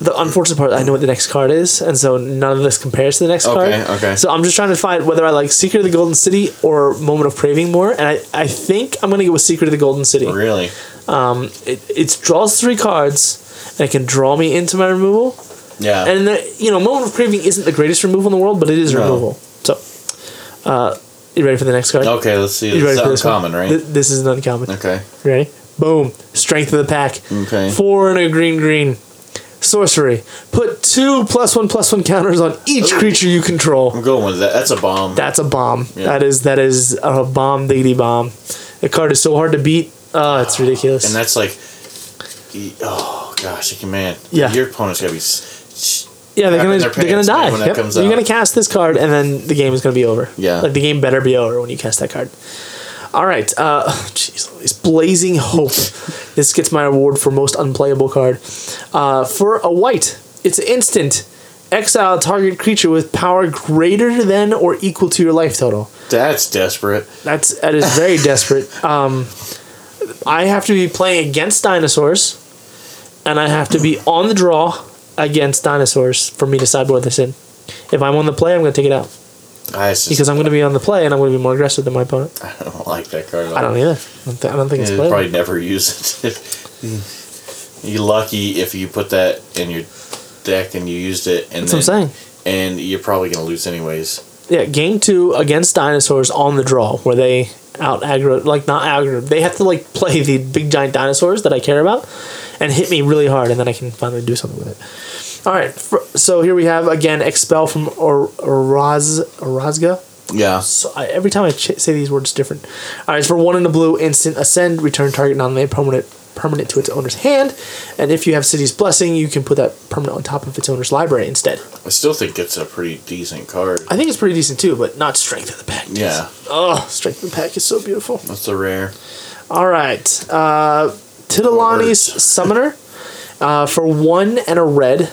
The unfortunate part, I know what the next card is, and so none of this compares to the next Okay, card. okay. Okay. So I'm just trying to find whether I like Secret of the Golden City or Moment of Craving more, and I, I think I'm gonna go with Secret of the Golden City. really. Um, It it draws three cards, and it can draw me into my removal. Yeah. And the, you know, Moment of Craving isn't the greatest removal in the world, but it is No. removal. So, uh, you ready for the next card? okay, let's see. You This ready for this one? uncommon, right? Th- this is an uncommon. okay. You ready? Boom. Strength of the pack. Okay. Four and a green green. Sorcery. Put two plus one plus one counters on each creature you control. I'm going with that. That's a bomb. That's a bomb. Yeah. That is that is a bomb diggity bomb. The card is so hard to beat. Oh, it's ridiculous. and that's like, oh gosh, man. Yeah. Your opponent's gotta be. Yeah, they're gonna they're gonna die. when Yep. comes You're out. gonna cast this card, and then the game is gonna be over. Yeah. like the game better be over when you cast that card. All right, uh, jeez, Louise. Blazing Hope. this gets my award for most unplayable card. Uh, for a white, it's instant. Exile a target creature with power greater than or equal to your life total. That's desperate. That's that is very desperate. Um, I have to be playing against dinosaurs, and I have to be on the draw against dinosaurs for me to sideboard this in. If I'm on the play, I'm going to take it out ah, I just, because I'm going to be on the play and I'm going to be more aggressive than my opponent. I don't like that card. I don't either. I don't, th- I don't think it's playable. probably never use it. You're lucky if you put that in your deck and you used it, and That's what I'm saying. and you're probably gonna lose anyways. Yeah, game two against dinosaurs on the draw, where they out aggro, like not aggro. They have to like play the big giant dinosaurs that I care about, and hit me really hard, and then I can finally do something with it. All right, so here we have again expel from or. Yeah. So I, every time I ch- say these words, different. All right, it's for one in the blue, instant ascend, return target non-land permanent permanent to its owner's hand, and if you have City's Blessing, you can put that permanent on top of its owner's library instead. I still think it's a pretty decent card. I think it's pretty decent too, but not Strength of the Pack. Yeah, Oh, Strength of the Pack is so beautiful. that's a rare. All right. Uh, Tilonalli's Summoner. Uh, for one and a red,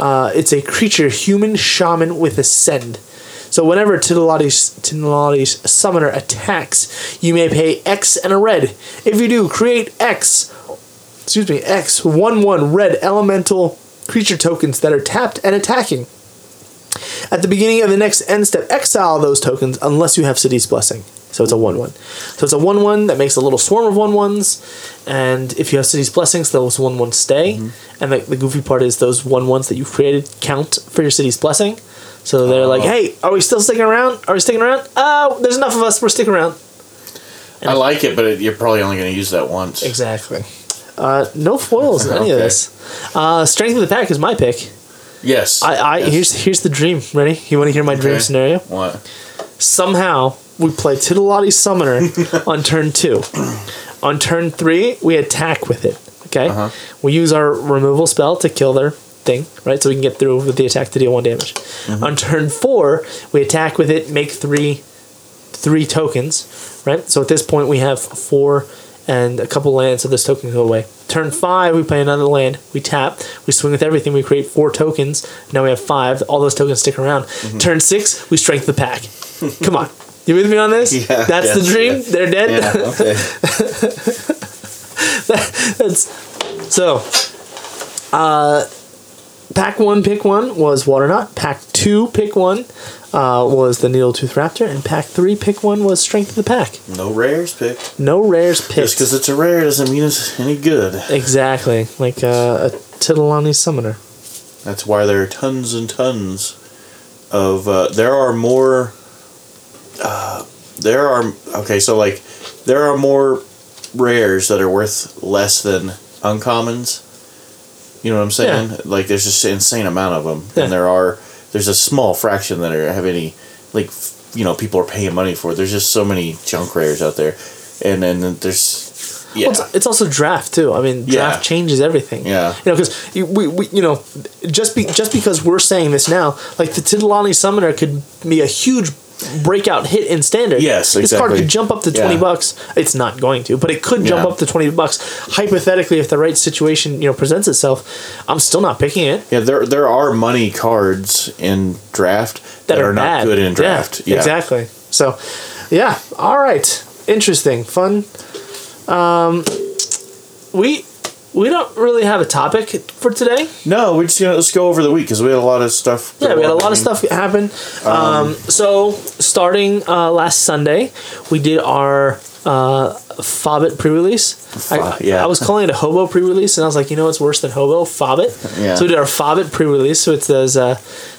uh, it's a creature, human shaman with Ascend. So whenever Tilonalli's, Tilonalli's Summoner attacks, you may pay X and a red. If you do, create X, excuse me, X, 1 1 red elemental creature tokens that are tapped and attacking. At the beginning of the next end step, exile those tokens unless you have City's Blessing. So it's a 1 1. So it's a 1 1 that makes a little swarm of 1 1s. And if you have City's Blessings, those 1 1 stay. And the, the goofy part is those 1 1s that you've created count for your City's Blessing. So they're like, Oh. hey, are we still sticking around? Are we sticking around? Uh, there's enough of us. We're sticking around. I like it, but it, you're probably only gonna use that once. Exactly. Uh, no foils in any of this. Uh, Strength of the Pack is my pick. Yes. I, I Yes. here's here's the dream. Ready? You want to hear my dream scenario? what? somehow we play Tilonalli Summoner on turn two. On turn three, we attack with it. Okay, Uh-huh. we use our removal spell to kill their thing, right? So we can get through with the attack to deal one damage. On turn four, we attack with it, make three, three tokens, right? So at this point, we have four and a couple lands, so this token can go away. Turn five, we play another land. We tap, we swing with everything. We create four tokens. Now we have five. All those tokens stick around. Turn six, we strength the pack. Come on, you with me on this? Yeah, That's the dream. yes. They're dead. Yeah. Okay. That's so. Uh, pack one, pick one was Waterknot. Pack two, pick one uh, was the Needletooth Raptor, and pack three, pick one was Strength of the Pack. no rares pick. No rares Just picked. because it's a rare doesn't mean it's any good. Exactly, like uh, a Tilonalli Summoner. That's why there are tons and tons of. Uh, there are more. Uh, there are okay, so like there are more rares that are worth less than uncommons. You know what I'm saying? Yeah. Like there's just an insane amount of them, Yeah. and there are there's a small fraction that are have any like you know people are paying money for. There's just so many junk rares out there, and then there's yeah. Well, it's, it's also draft too. I mean, draft Yeah. changes everything. Yeah. You know, because we, we, you know, just be just because we're saying this now, like the Tilonalli Summoner could be a huge breakout hit in standard. Yes, This card could jump up to twenty Yeah. bucks. It's not going to, but it could jump Yeah. up to twenty bucks. Hypothetically, if the right situation you know presents itself, I'm still not picking it. Yeah, there there are money cards in draft that, are, not bad. good in draft. Yeah, exactly. So, yeah. All right. Interesting. Fun. Um, we we don't really have a topic for today. No, we're just gonna let's go over the week because we had a lot of stuff. Yeah, we had a lot of stuff happen. Um, so starting uh, last Sunday, we did our uh, Fobbit pre-release. I, yeah. I was calling it a hobo pre-release, and I was like, you know what's worse than hobo? Fobbit. Yeah. So we did our Fobbit pre-release. So it's those, uh,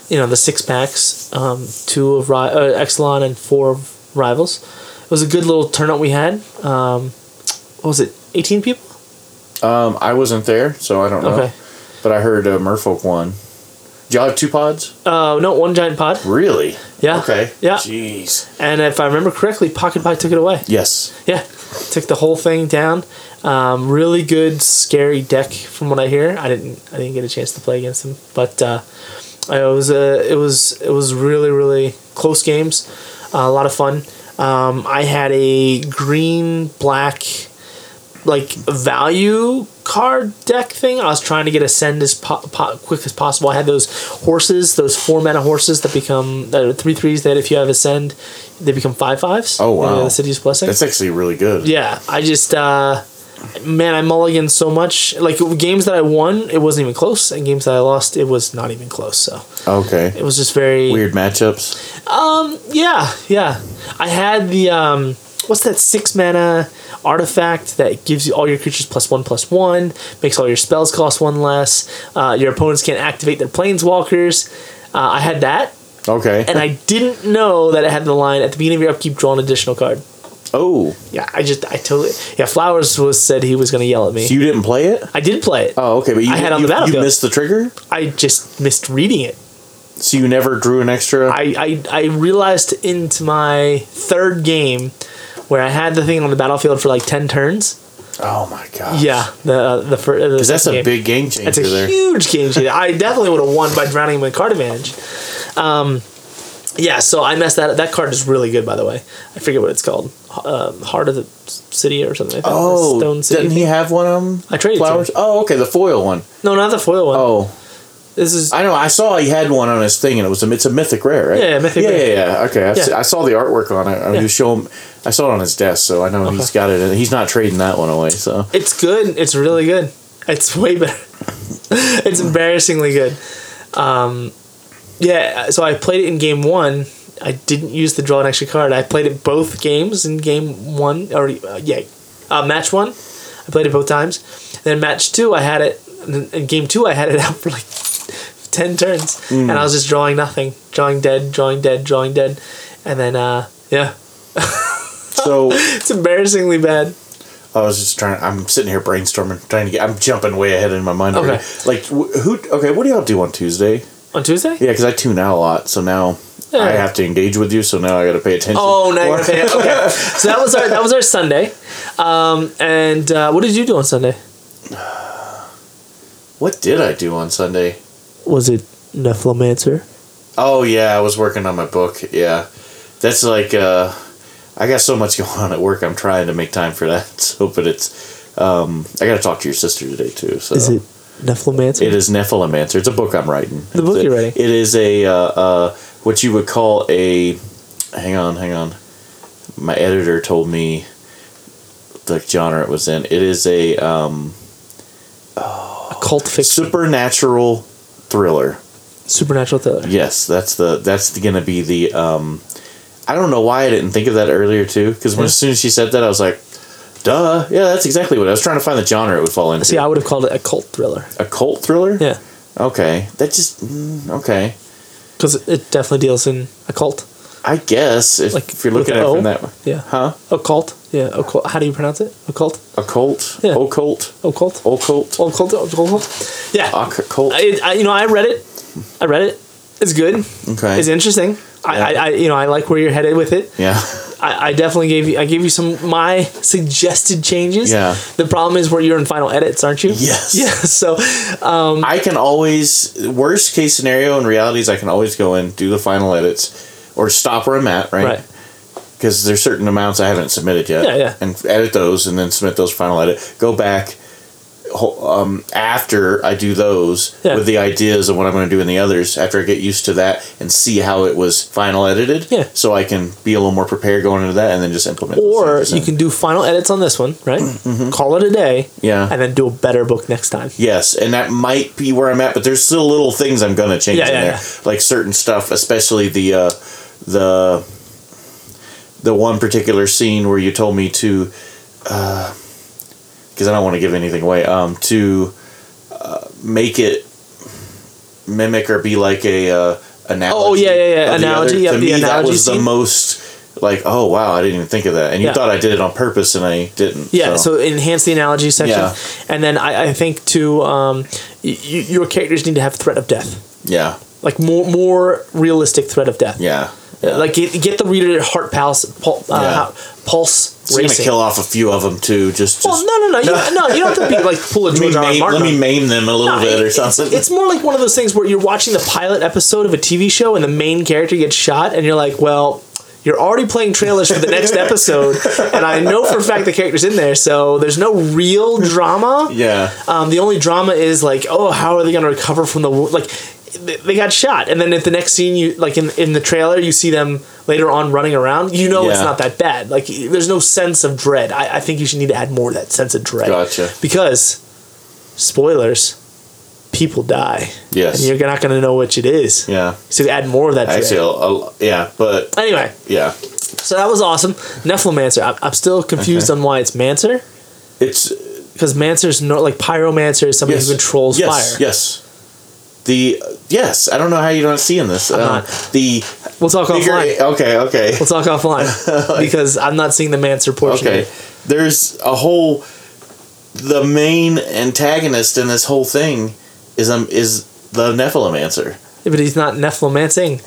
you know, the six packs, um, two of Ri- uh, Ixalan and four of Rivals. It was a good little turnout we had. Um, what was it? Eighteen people. Um, I wasn't there, so I don't know. Okay. But I heard uh, Merfolk won. Did y'all have two pods? Uh, no, one giant pod. Really? Yeah. Okay. Yeah. Jeez. And if I remember correctly, Pocket Pie took it away. Yes. Yeah, took the whole thing down. Um, really good, scary deck from what I hear. I didn't, I didn't get a chance to play against him, but uh, it was uh, it was it was really really close games, uh, a lot of fun. Um, I had a green black like value card deck thing. I was trying to get ascend as po- po- quick as possible. I had those horses, those four mana horses that become that are three threes. That if you have ascend, they become five fives. Oh, wow. The city's blessing. That's actually really good. Yeah, I just uh man, I mulliganed so much. Like games that I won, it wasn't even close, and games that I lost, it was not even close. So Okay. it was just very Weird matchups. Um, Yeah, yeah. I had the um what's that six mana artifact that gives you all your creatures plus one plus one, makes all your spells cost one less. Uh, your opponents can't activate their planeswalkers. Uh, I had that, Okay. and I didn't know that it had the line at the beginning of your upkeep, draw an additional card. oh, Yeah, I just I totally yeah. Flowers was said he was gonna yell at me. so you didn't play it? I did play it. Oh, okay. But you, I had on you, the you missed the trigger, I just missed reading it. so you never drew an extra. I, I, I realized into my third game where I had the thing on the battlefield for like 10 turns. oh my god. Yeah, the uh, the first. Because that's a big game changer That's a there. huge game changer. I definitely would have won by drowning him with card advantage. Um, yeah, so I messed that. That card is really good, by the way. I forget what it's called. Um, Heart of the City or something. Like that. oh, Stone City. didn't he have one of them? I traded flowers. Oh, okay, the foil one. No, not the foil one. Oh, this is. I know. I saw he had one on his thing, and it was a it's a mythic rare, right? Yeah, mythic yeah, rare. Yeah, yeah, Okay, Yeah. I saw the artwork on it. I Yeah. was showing. I saw it on his desk, so I know he's got it. And he's not trading that one away. So It's good. It's really good. It's way better. it's embarrassingly good. Um, yeah, so I played it in game one. I didn't use the draw an extra card. I played it both games in game one, or uh, yeah, uh, match one. I played it both times. Then match two, I had it. In game two, I had it out for like ten turns, and I was just drawing nothing, drawing dead, drawing dead, drawing dead, and then uh, yeah, so it's embarrassingly bad. I was just trying. I'm sitting here brainstorming, trying to get. I'm jumping way ahead in my mind. Okay. already. Like wh- who? Okay, what do y'all do on Tuesday? On Tuesday? Yeah, because I tune out a lot, so now I have to engage with you. So now I got to pay attention. Oh, now you're paying. Okay, so that was our that was our Sunday, um, and uh, what did you do on Sunday? What did I do on Sunday? Was it Nephilimancer? Oh yeah, I was working on my book. Yeah, that's like uh, I got so much going on at work. I'm trying to make time for that. So, but it's um, I got to talk to your sister today too. So Is it Nephilimancer? It is Nephilimancer. It's a book I'm writing. The book a- you're writing. It is a uh, uh, what you would call a. Hang on, hang on. My editor told me the genre it was in. It is a um, Occult fiction, supernatural thriller. supernatural thriller. Yes, that's the that's gonna be the. Um, I don't know why I didn't think of that earlier too. Because Yeah. as soon as she said that, I was like, "Duh, yeah, that's exactly what I was trying to find the genre it would fall into." See, I would have called it a cult thriller. a cult thriller. Yeah, Okay, that just mm, okay. because it, it definitely deals in occult. I guess if, Like if you're looking at it from that that, Yeah, huh? occult. Yeah, occult. How do you pronounce it? Occult. Occult, Yeah. occult, Occult. occult, Occult. Occult. Yeah. occult. I, I, you know, I read it. I read it. It's good. Okay. It's interesting. I, Yeah. I, I, you know, I like where you're headed with it. Yeah, I, I definitely gave you I gave you some my suggested changes. Yeah. The problem is where you're in final edits, aren't you? Yes. Yeah. So um, I can always worst case scenario in reality is I can always go in do the final edits or stop where I'm at, right? right. Because there's certain amounts I haven't submitted yet. Yeah, yeah. And edit those and then submit those final edit. Go back. Um, after I do those Yeah. with the ideas of what I'm going to do in the others, after I get used to that and see how it was final edited, Yeah. so I can be a little more prepared going into that, and then just implement. Or you can do final edits on this one, right? Call it a day. Mm-hmm. Yeah. And then do a better book next time. Yes, and that might be where I'm at, but there's still little things I'm gonna change Yeah, in there, yeah. like certain stuff, especially the uh, the the one particular scene where you told me to, because I don't want to give anything away, um, to uh, make it mimic or be like a uh, analogy. Oh, yeah, yeah, yeah. Analogy, yep, To the me, that was the most like, oh wow, I didn't even think of that, and you Yeah. thought I did it on purpose, and I didn't. Yeah, so, enhance the analogy section, Yeah. and then I, I think to um, y- your characters need to have threat of death, yeah, like more more realistic threat of death. yeah. Like get, get the reader to heart pulse, pul- uh, Yeah. pulse It's gonna racing. kill off a few of them too. Just, just well, no, no, no, you, no, you don't have to be like pull a George R. R. Martin. let me maim them a little No, bit or it- something. It's, it's more like one of those things where you're watching the pilot episode of a TV show and the main character gets shot, and you're like, well, You're already playing trailers for the next episode, and I know for a fact the character's in there, so there's no real drama. Yeah. Um, the only drama is like, oh, how are they going to recover from the like? They- got shot, and then at the next scene, you like in in the trailer, you see them later on running around. You know it's not that bad. Like there's no sense of dread. I, I think you should need to add more of that sense of dread. Gotcha. Because spoilers, people die. Yes. and you're not going to know which it is. Yeah. So add more of that. Dread. Actually, a, a, yeah, but Anyway, yeah, so that was awesome. Nephilimancer. I'm, I'm still confused Okay. on why it's Mancer. it's uh, Because Mancer's no, like Pyromancer is somebody yes, who controls yes, fire. Yes. The yes, I don't know how you don't see in this. Um, the We'll talk bigger- offline. Okay, okay, We'll talk offline because I'm not seeing the Mancer portion. okay. There's a whole. The main antagonist in this whole thing is um is the Nephilimancer. Yeah, but he's not Nephilimancing.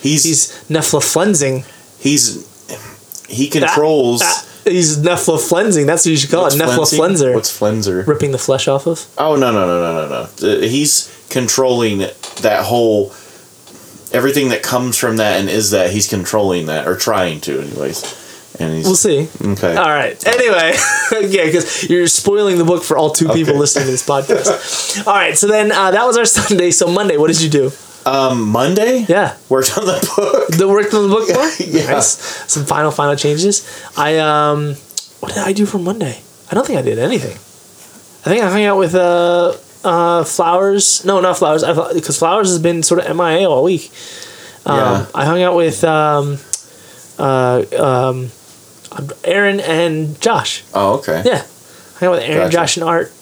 He's He's Nephliflensing. he's he controls. Ah, he's Nephliflensing. That's what you should call what's it. flensing? What's flenser? Ripping the flesh off of. Oh no no no no no no! Uh, He's controlling that whole everything that comes from that and is that he's controlling that or trying to anyways. And he's We'll see. okay. All right. Anyway, yeah, because you're spoiling the book for all two people listening to this podcast. all right. So then uh, that was our Sunday. So Monday, what did you do? Um, Monday. Yeah. Worked on the book. The worked on the book more? Yeah. Nice. Some final, final changes. I um, what did I do for Monday? I don't think I did anything. I think I hung out with uh, uh, Flowers. No, not Flowers. Because Flowers has been sort of MIA all week. Um, Yeah. I hung out with um, uh, um, Aaron and Josh. Oh okay. Yeah, I hung out with Aaron, Gotcha. Josh, and Art.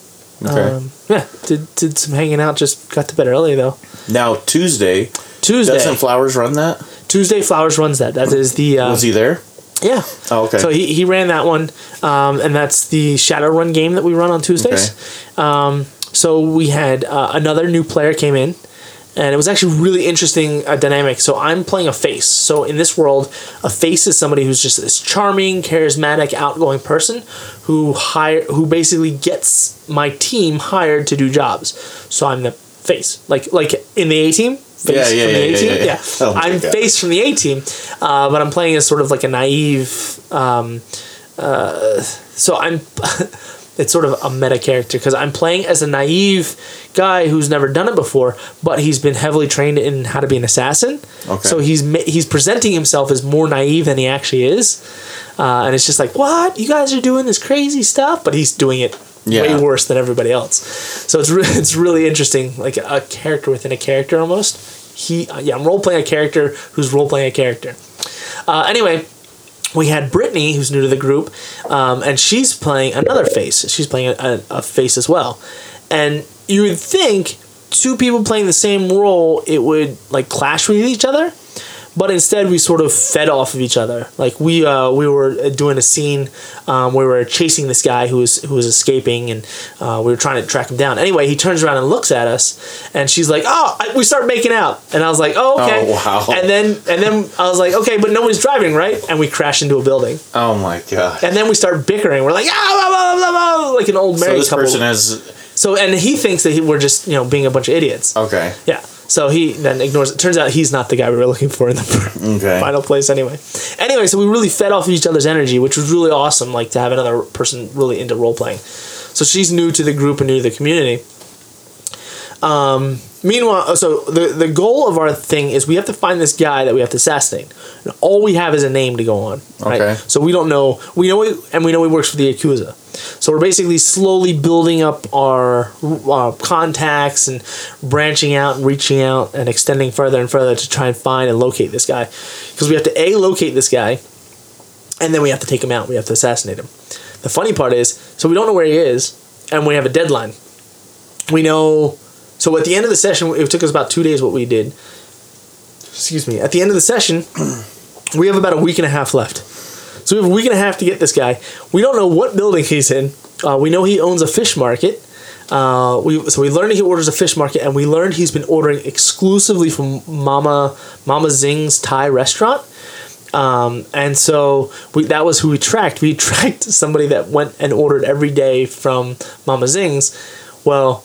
Okay. Um, yeah, did did some hanging out. Just got to bed early though. now Tuesday. Tuesday, Doesn't Flowers run that? Tuesday, Flowers runs that. That is the uh, Was he there? yeah. Oh okay. So he, he ran that one, um, and that's the Shadowrun game that we run on Tuesdays. Um, so we had uh, another new player came in, and it was actually really interesting uh, dynamic. So I'm playing a face. So in this world, a face is somebody who's just this charming, charismatic, outgoing person who hire who basically gets my team hired to do jobs. So I'm the face, like like in the A team. Face Yeah, yeah, from the yeah, A yeah, team. yeah, yeah. Oh I'm face from the A team, uh, but I'm playing as sort of like a naive. Um, uh, so I'm. it's sort of a meta character because I'm playing as a naive guy who's never done it before, but he's been heavily trained in how to be an assassin. Okay. So he's he's presenting himself as more naive than he actually is, uh, and it's just like, what you guys are doing this crazy stuff, but he's doing it Yeah. way worse than everybody else. So it's re- it's really interesting, like a character within a character almost. He uh, yeah, I'm role playing a character who's role playing a character. Uh, anyway, we had Brittany, who's new to the group, um, and she's playing another face. She's playing a, a, a face as well. And you would think two people playing the same role, it would like clash with each other. But instead, we sort of fed off of each other. Like we uh, we were doing a scene um, where we were chasing this guy who was who was escaping, and uh, we were trying to track him down. Anyway, he turns around and looks at us, and she's like, "Oh!" I, we start making out, and I was like, "Oh, okay." Oh, wow. And then and then I was like, "Okay," but nobody's driving, right? And we crash into a building. oh my god. And then we start bickering. We're like, ah, blah, blah, blah, blah, blah," like an old So married this couple. person has so, and he thinks that he, we're just, you know, being a bunch of idiots. okay. Yeah. So he then ignores it. Turns out he's not the guy we were looking for in the Okay. final place anyway. Anyway, so we really fed off of each other's energy, which was really awesome, like to have another person really into role playing. So she's new to the group and new to the community. Um, meanwhile, so the the goal of our thing is we have to find this guy that we have to assassinate. And all we have is a name to go on. Right? Okay. So we don't know. We know, he, and we know he works for the Yakuza. So we're basically slowly building up our uh, contacts and branching out and reaching out and extending further and further to try and find and locate this guy. Because we have to a locate this guy, and then we have to take him out. We have to assassinate him. The funny part is, so we don't know where he is, and we have a deadline. We know. So at the end of the session, it took us about two days. What we did. Excuse me. At the end of the session, we have about a week and a half left. So we have a week and a half to get this guy. We don't know what building he's in. Uh, we know he owns a fish market. Uh, we so we learned he orders a fish market, and we learned he's been ordering exclusively from Mama Mama Zing's Thai restaurant. Um, and so we, that was who we tracked. We tracked somebody that went and ordered every day from Mama Zing's. Well,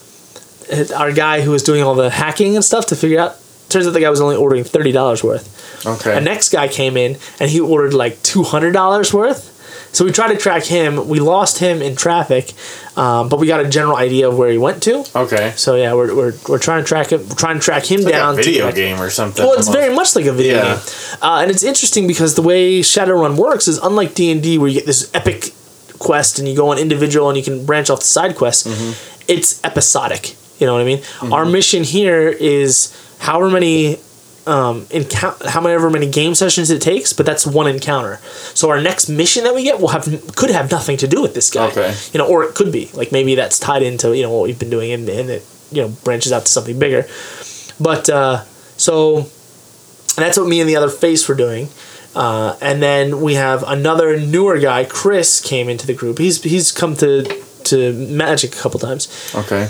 our guy who was doing all the hacking and stuff to figure out turns out the guy was only ordering thirty dollars worth. Okay. The next guy came in and he ordered like two hundred dollars worth. So we tried to track him. We lost him in traffic, um, but we got a general idea of where he went to. okay. So yeah, we're, we're, we're trying to track him, We're trying to track him Like down. a video to, game or something. well, it's almost. very much like a video Yeah. game, uh, and it's interesting because the way Shadowrun works is unlike D and D, where you get this epic quest and you go on individual and you can branch off to side quests. Mm-hmm. It's episodic. You know what I mean? Our mission here is however many. Um, encounter however many game sessions it takes, but that's one encounter. So our next mission that we get will have could have nothing to do with this guy. Okay. You know, or it could be like maybe that's tied into you know what we've been doing and, and it you know branches out to something bigger. But uh, so that's what me and the other face were doing. Uh, and then we have another newer guy, Chris, came into the group. He's he's come to to Magic a couple times. Okay.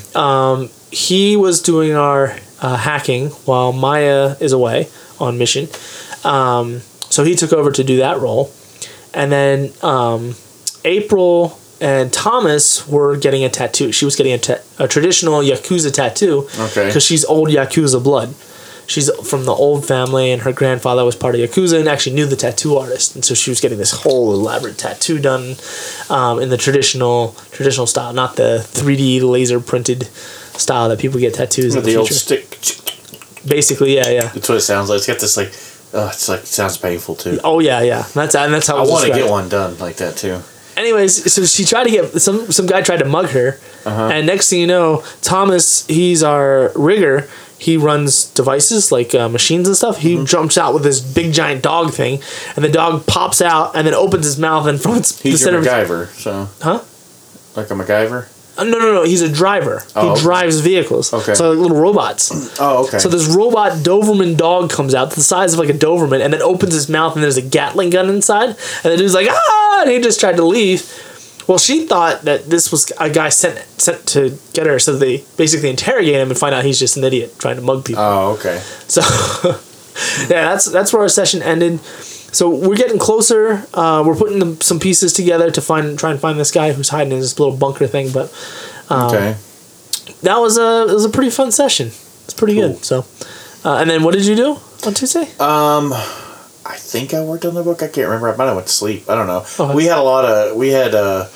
He was doing our uh, hacking while Maya is away on mission. Um, so he took over to do that role. And then um, April and Thomas were getting a tattoo. She was getting a, ta- a traditional Yakuza tattoo Okay. because she's old Yakuza blood. She's from the old family, and her grandfather was part of Yakuza and actually knew the tattoo artist. And so she was getting this whole elaborate tattoo done um, in the traditional traditional style, not the 3D laser printed style that people get tattoos in With the, the old stick. Basically, yeah, yeah. That's what it sounds like. It's got this like. Uh, it's like it sounds painful too. Oh yeah, yeah. That's and that's how I want to get one done like that too. anyways, so she tried to get some some guy tried to mug her, Uh-huh. and next thing you know, Thomas, he's our rigger. He runs devices like uh, machines and stuff. He Mm-hmm. jumps out with this big giant dog thing, and the dog pops out and then opens his mouth and from its He's the center of- MacGyver, so Huh? like a MacGyver. Uh, no, no, no. He's a driver. Oh, he okay. drives vehicles. Okay. So like little robots. Oh, okay. So this robot Doberman dog comes out, the size of like a Doberman, and then opens his mouth, and there's a Gatling gun inside. And the dude's like, ah! And he just tried to leave. Well, she thought that this was a guy sent sent to get her, so they basically interrogate him and find out he's just an idiot trying to mug people. oh, okay. So yeah, that's that's where our session ended. So we're getting closer. Uh, we're putting them, some pieces together to find try and find this guy who's hiding in this little bunker thing. But Um, okay. that was a it was a pretty fun session. It's pretty Cool. good. So, uh, and then what did you do on Tuesday? Um, I think I worked on the book. I can't remember. I might have went to sleep. I don't know. Okay. We had a lot of. We had. uh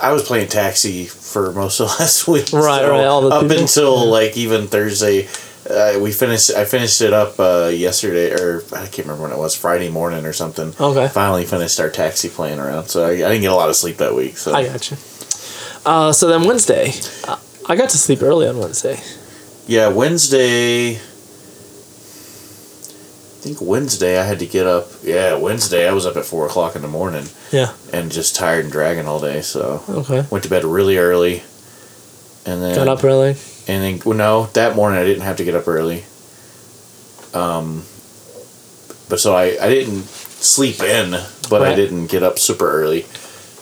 I was playing taxi for most of last week. Right, right, all the up people. until like even Thursday. Uh, we finished. I finished it up uh, yesterday, or I can't remember when it was. Friday morning or something. Okay. Finally finished our taxi playing around. So I, I didn't get a lot of sleep that week. So I got you. Uh, so then Wednesday, uh, I got to sleep early on Wednesday. Yeah, Wednesday. I think Wednesday I had to get up. Yeah, Wednesday I was up at four o'clock in the morning Yeah. and just tired and dragging all day. So Okay. went to bed really early, and then Got up early. And then well, no, that morning I didn't have to get up early. Um, but so I I didn't sleep in, but I didn't get up super early.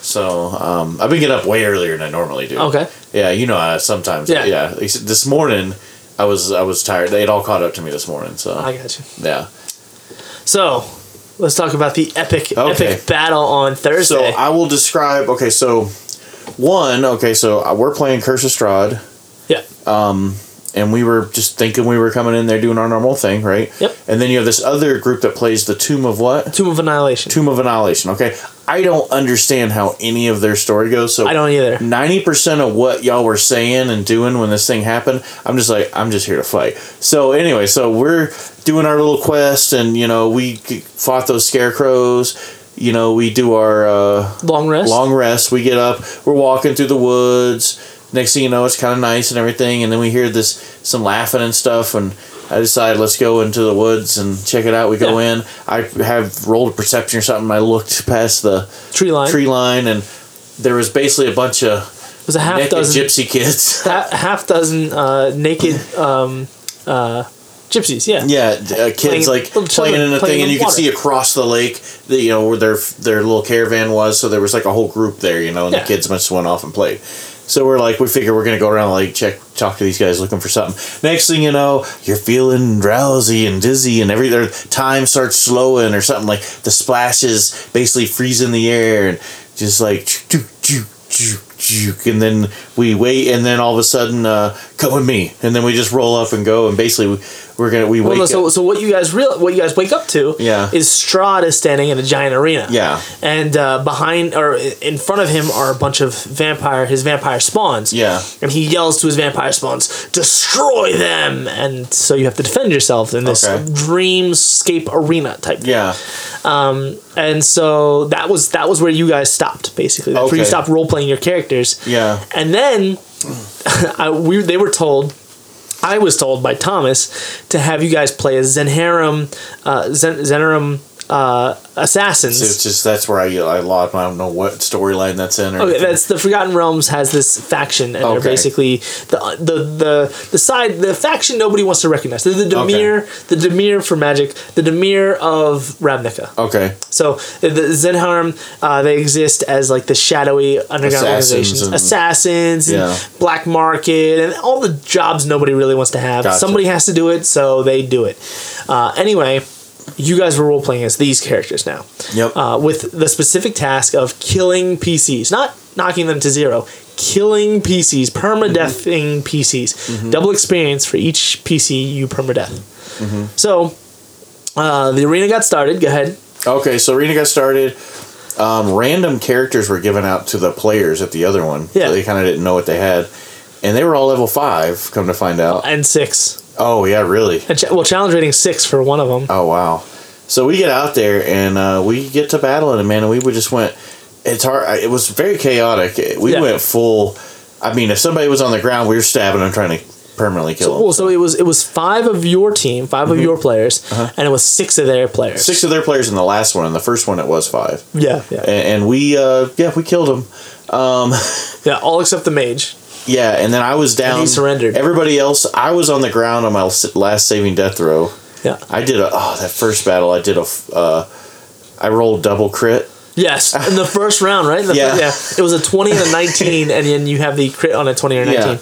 So um, I've been getting up way earlier than I normally do. Okay. Yeah, you know, uh, sometimes. Yeah. Yeah. Yeah. This morning, I was I was tired. It all caught up to me this morning. So I got you. yeah. So let's talk about the epic Okay. epic battle on Thursday. So I will describe. Okay, so one. Okay, so uh, we're playing Curse of Strahd, yeah. Um, and we were just thinking we were coming in there doing our normal thing, right? Yep. And then you have this other group that plays the Tomb of what? Tomb of Annihilation. Tomb of Annihilation. Okay, I don't understand how any of their story goes. So I don't either. Ninety percent of what y'all were saying and doing when this thing happened, I'm just like, I'm just here to fight. So anyway, so we're doing our little quest, and you know, we fought those scarecrows. You know, we do our uh, Long rest. long rest. We get up, we're walking through the woods. Next thing you know, it's kind of nice and everything, and then we hear this some laughing and stuff, and I decide let's go into the woods and check it out. We go Yeah. in. I have rolled a perception or something. I looked past the Tree line. tree line, and there was basically a bunch of It was a half dozen. gypsy kids. ha- half dozen uh, naked um, uh, gypsies. Yeah. Yeah, uh, kids Playing- like playing children in a playing thing, in and you could see across the lake, the, you know, where their their little caravan was. So there was like a whole group there, you know, and Yeah. the kids must have went off and played. So we're like, we figure we're gonna go around like check, talk to these guys, looking for something. Next thing you know, you're feeling drowsy and dizzy, and every their time starts slowing or something. Like the splashes basically freeze in the air, and just like choo choo choo and then we wait, and then all of a sudden, uh, come with me, and then we just roll up and go, and basically we, we're gonna we Well, wake no, so, up. so what you guys real what you guys wake up to Yeah. is Strahd is standing in a giant arena. Yeah. And uh, behind or in front of him are a bunch of vampire his vampire spawns. Yeah. And he yells to his vampire spawns, "Destroy them!" And so you have to defend yourself in this Okay. dreamscape arena type. Yeah, And so that was that was where you guys stopped basically. That's where you Okay. stopped role playing your characters. yeah, And then I, we they were told, I was told by Thomas to have you guys play as Zhentarim, uh, Zen, Zhentarim uh, assassins. it's just that's where I I lost. I don't know what storyline that's in. Or Okay, anything. that's the Forgotten Realms has this faction, and they're basically the the the the side the faction nobody wants to recognize. They're the Dimir, the Dimir for Magic, the Dimir of Ravnica. okay. So the, the Zhentarim, uh, they exist as like the shadowy underground Assassins organizations, and- assassins, and Yeah. black market, and all the jobs nobody really wants to have. Gotcha. Somebody has to do it, so they do it. Uh, anyway, you guys were role playing as these characters now, Yep. uh, with the specific task of killing PCs, not knocking them to zero. Killing PCs, permadeathing PCs, Mm-hmm. double experience for each PC you permadeath. Mm-hmm. So, uh, the arena got started. Go ahead. Okay, so arena got started. Um, random characters were given out to the players at the other one. Yeah. So they kind of didn't know what they had, and they were all level five. Come to find out. and six. Oh yeah, really? Ch- well, challenge rating six for one of them. Oh wow. So we get out there and uh, we get to battle it, man. And we would just went. It's hard. It was very chaotic. We Yeah. went full. I mean, if somebody was on the ground, we were stabbing them, trying to permanently kill them. Well, so it was it was five of your team, 5 of your players, and it was six of their players. Mm-hmm. Uh-huh. Six of their players in the last one. In the first one, it was five. Yeah, yeah, And, and we, uh, yeah, we killed them. yeah. All except the mage. Yeah, and then I was down. he surrendered. Everybody else, I was on the ground on my last saving death throw. Yeah. I did a oh that first battle. I did a uh, I rolled double crit. Yes, in the first round, right? The Yeah. fir- yeah. It was a twenty and a nineteen, and then you have the crit on a twenty or nineteen.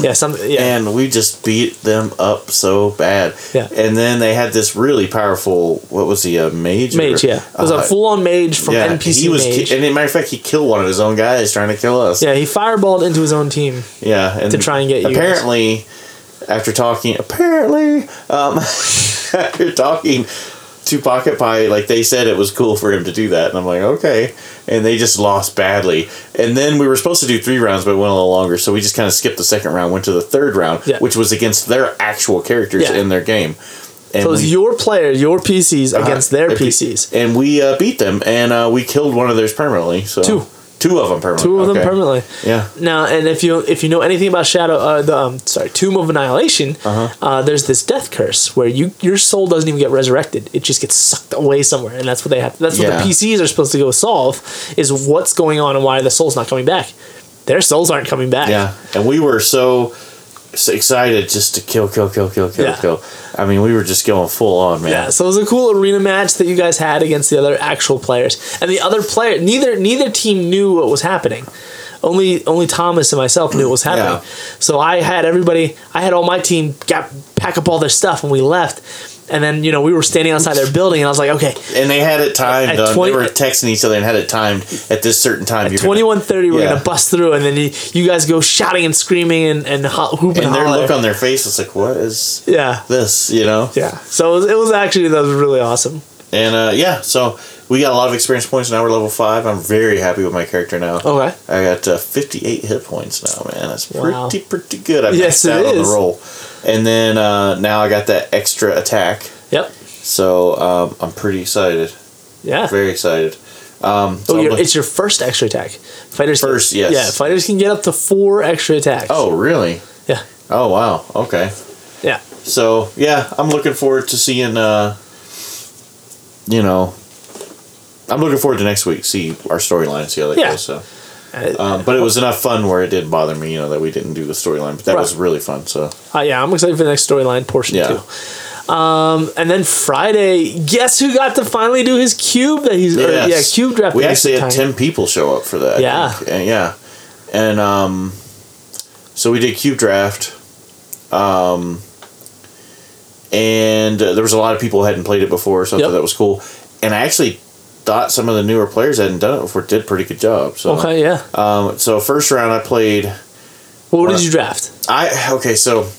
Yeah, some yeah. and we just beat them up so bad. Yeah. And then they had this really powerful. What was he? A mage? mage, or- yeah. It was a uh, full on mage from yeah, NPC he was, mage. and as a matter of fact, he killed one of his own guys trying to kill us. yeah, he fireballed into his own team. yeah, and To try and get you. Apparently, after talking, apparently, um, after talking to Pocket Pie, like they said, it was cool for him to do that, and I'm like, okay. And they just lost badly, and then we were supposed to do three rounds, but it went a little longer, so we just kind of skipped the second round, went to the third round, Yeah. which was against their actual characters Yeah. in their game. And So it was we- your players, your PCs uh, against their PCs. and we uh, beat them, and uh, we killed one of theirs permanently. So Two. Two of them permanently. Two of them permanently. Yeah. Now, and if you if you know anything about Shadow, uh, the um, sorry, Tomb of Annihilation, Uh huh. there's this death curse where you your soul doesn't even get resurrected; it just gets sucked away somewhere, and that's what they have. That's Yeah. what the PCs are supposed to go solve: is what's going on and why the soul's not coming back. Their souls aren't coming back. Yeah, and we were so excited just to kill, kill, kill, kill, kill, Yeah. kill. I mean, we were just going full on, man. Yeah, so it was a cool arena match that you guys had against the other actual players, and the other player neither neither team knew what was happening. Only only Thomas and myself knew what was happening. Yeah. So I had everybody, I had all my team got pack up all their stuff, and we left. And then you know we were standing outside their building, and I was like, okay, And they had it timed. At uh, 20 they were texting each other and had it timed at this certain time. Twenty one thirty, we're Yeah. gonna bust through, and then you, you guys go shouting and screaming and and ho- hooping and their holler. look on their face was like, "What is yeah, this?" You know. yeah. So it was, it was actually that was really awesome. And uh, yeah, so we got a lot of experience points. Now we're level five. I'm very happy with my character now. Okay. I got uh, 58 hit points now, man. That's pretty Wow. pretty good. I Yes, maxed out on the roll, and then uh, now I got that extra attack. Yep. So um, I'm pretty excited. Yeah. Very excited. Um, so Oh, it's your first extra attack. Fighters can- First, yes. Yeah, fighters can get up to four extra attacks. oh, really? Yeah. Oh, wow. Okay. Yeah. So yeah, I'm looking forward to seeing. Uh, you know, I'm looking forward to next week. See our storyline. See how that Yeah. goes. So, Uh, um, but it was enough fun where it didn't bother me. You know that we didn't do the storyline, but that Right. was really fun. So uh, yeah, I'm excited for the next storyline portion Yeah. too. Um, and then Friday, guess who got to finally do his cube that he's or, yeah cube draft. We actually had ten people show up for that. Yeah. And, yeah, and um, so we did cube draft. Um, and uh, there was a lot of people who hadn't played it before, so I Yep. thought that was cool. And I actually thought some of the newer players hadn't done it before did a pretty good job. So Okay, yeah. Um, so first round I played. What did you draft? I okay. So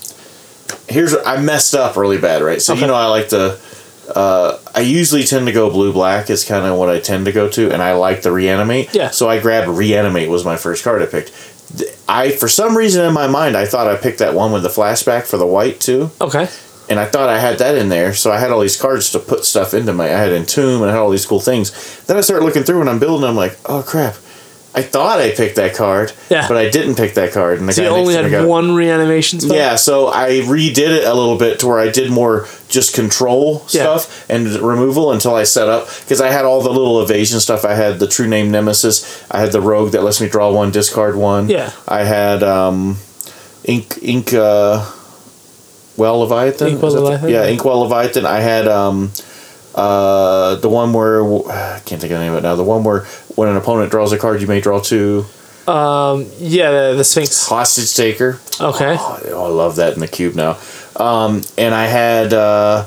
here's I messed up really bad, right? So Okay. you know I like to. Uh, I usually tend to go blue black is kind of what I tend to go to, and I like the reanimate. Yeah. So I grabbed reanimate was my first card I picked. I for some reason in my mind I thought I picked that one with the flashback for the white too, Okay. And I thought I had that in there. So I had all these cards to put stuff into my. I had Entomb and I had all these cool things. Then I started looking through and I'm building. I'm like, oh crap. I thought I picked that card, Yeah. but I didn't pick that card. And the So guy you only had got- one reanimation spell? yeah, so I redid it a little bit to where I did more just control Yeah. stuff and removal until I set up because I had all the little evasion stuff. I had the True-Name Nemesis. I had the rogue that lets me draw one, discard one. Yeah. I had um, ink ink uh, well Leviathan. Inkwell the- Leviathan, yeah, yeah. Inkwell Leviathan. I had um, uh, the one where I can't think of the name of it now. The one where when an opponent draws a card, you may draw two. Um, Yeah, the, the Sphinx. Hostage taker. Okay. Oh, I love that in the cube now. Um, and I had uh,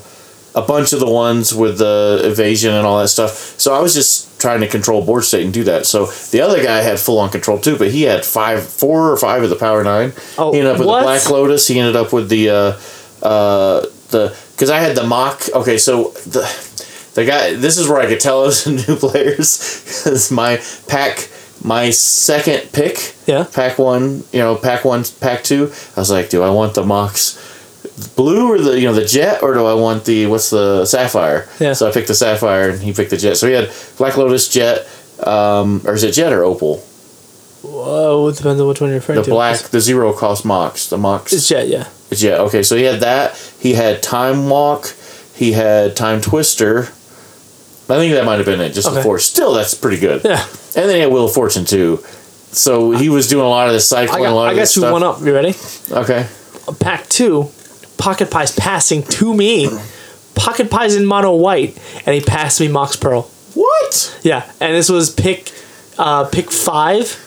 a bunch of the ones with the evasion and all that stuff. So I was just trying to control board state and do that. So the other guy had full on control too, but he had five, four or five of the power nine. Oh, he ended up with what? the black lotus. He ended up with the uh, uh, the because I had the mock. Okay, so the the guy. This is where I could tell it was new players because my pack. My second pick, Yeah. pack one, you know, pack one, pack two. I was like, do I want the Mox blue or the you know the jet or do I want the what's the sapphire? Yeah. So I picked the sapphire and he picked the jet. So he had Black Lotus jet, um, or is it jet or opal? Whoa, it depends on which one you're referring The to. black, the zero cost Mox, the Mox It's Jet, yeah. It's jet. Okay, so he had that. He had Time Walk. He had Time Twister. I think that might have been it, just Okay. the four. Still, that's pretty good. Yeah. And then he had Wheel of Fortune too. So he was doing a lot of the I cycling, a got, lot I of this you stuff. one up. You ready? Okay. Pack two, Pocket Pie's passing to me. Pocket Pie's in mono white, and he passed me Mox Pearl. What? Yeah, and this was pick, uh, pick five.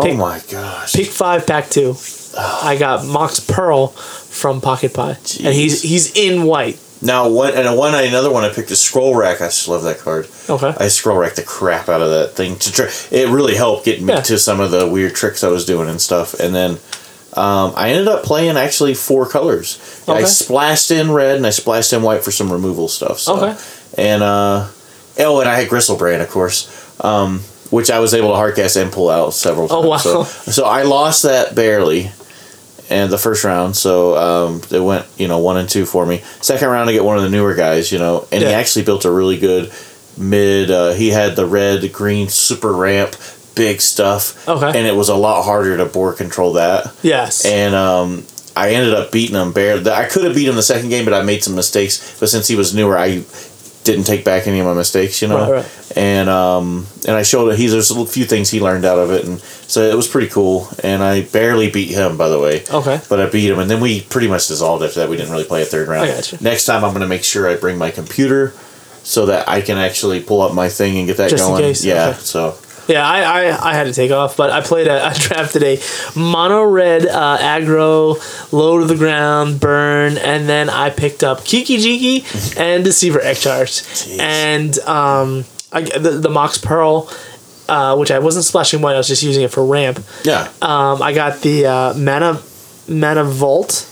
Pick- my gosh. pick five, pack two. I got Mox Pearl from Pocket Pie, and he's he's in white. Now one and a one another one I picked is scroll rack. I just love that card. Okay. I scroll rack the crap out of that thing to try. It really helped get me Yeah. to some of the weird tricks I was doing and stuff. And then um, I ended up playing actually four colors. I splashed in red and I splashed in white for some removal stuff. So. Okay. And uh, oh, and I had Griselbrand, of course, um, which I was able to hardcast and pull out several times. Oh, wow. So, so I lost that barely. And the first round, so um, it went, you know, one and two for me. Second round, I get one of the newer guys, you know, and he actually built a really good mid. Uh, he had the red, green, super ramp, big stuff. Okay. And it was a lot harder to board control that. Yes. And um, I ended up beating him barely. I could have beat him the second game, but I made some mistakes. But since he was newer, I didn't take back any of my mistakes, you know. Right, right. And um, and I showed he there's a few things he learned out of it, and so it was pretty cool. And I barely beat him, by the way. Okay. But I beat him, and then we pretty much dissolved after that. We didn't really play a third round. I gotcha. Next time, I'm going to make sure I bring my computer. So that I can actually pull up my thing and get that Just in going. Yeah. okay. So Yeah, I, I, I had to take off, but I played a I drafted a mono red uh, aggro, low to the ground, burn, and then I picked up Kiki Jiki and Deceiver Exarch. And um I the, the Mox Pearl, uh, which I wasn't splashing white, I was just using it for ramp. yeah. Um, I got the uh, Mana Mana Vault.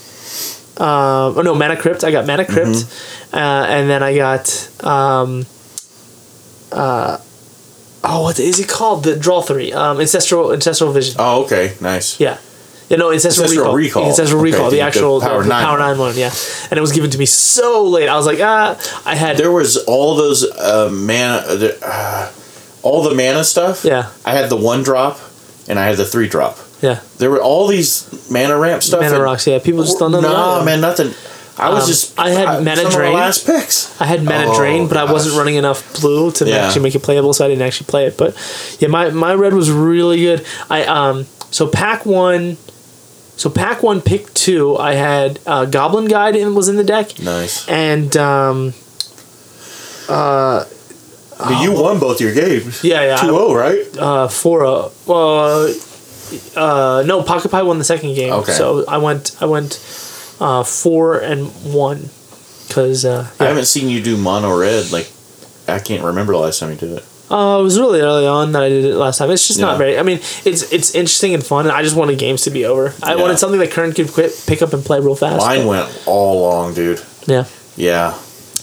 Um, oh no, Mana Crypt. I got Mana Crypt, Mm-hmm. uh, and then I got um, uh, oh, what is it called? The Draw Three. Um, Ancestral Ancestral Vision. oh, okay. Nice. Yeah. Yeah, no, Ancestral, Ancestral Recall. Recall. Ancestral Okay, Recall, the, the- the actual Power the, the Nine Power one. 9 one, yeah. And it was given to me so late. I was like, ah, I had. There was all those uh, mana, uh, uh, all the mana stuff. Yeah. I had the one drop, and I had the three drop. yeah. There were all these mana ramp stuff. Mana rocks, yeah. People just don't know the Nah, man, nothing. I was Um, just. I had I, mana some of the drain. last picks. I had mana Oh, drain, but I wasn't running enough blue to Yeah. actually make it playable, so I didn't actually play it. But yeah, my, my red was really good. I um so pack one, so pack one, pick two. I had uh, Goblin Guide in was in the deck, Nice. and um But you won both your games. yeah yeah 2-0, right? uh for a well uh no Pocket Pie won the second game. Okay. So I went I went uh four and one because uh I haven't seen you do mono red like I can't remember the last time you did it. Uh, it was really early on that I did it last time. It's just Yeah. not very. I mean, it's it's interesting and fun. And I just wanted games to be over. I Yeah. wanted something that Kern could quit, pick up and play real fast. Mine but- went all along, dude. Yeah, Yeah,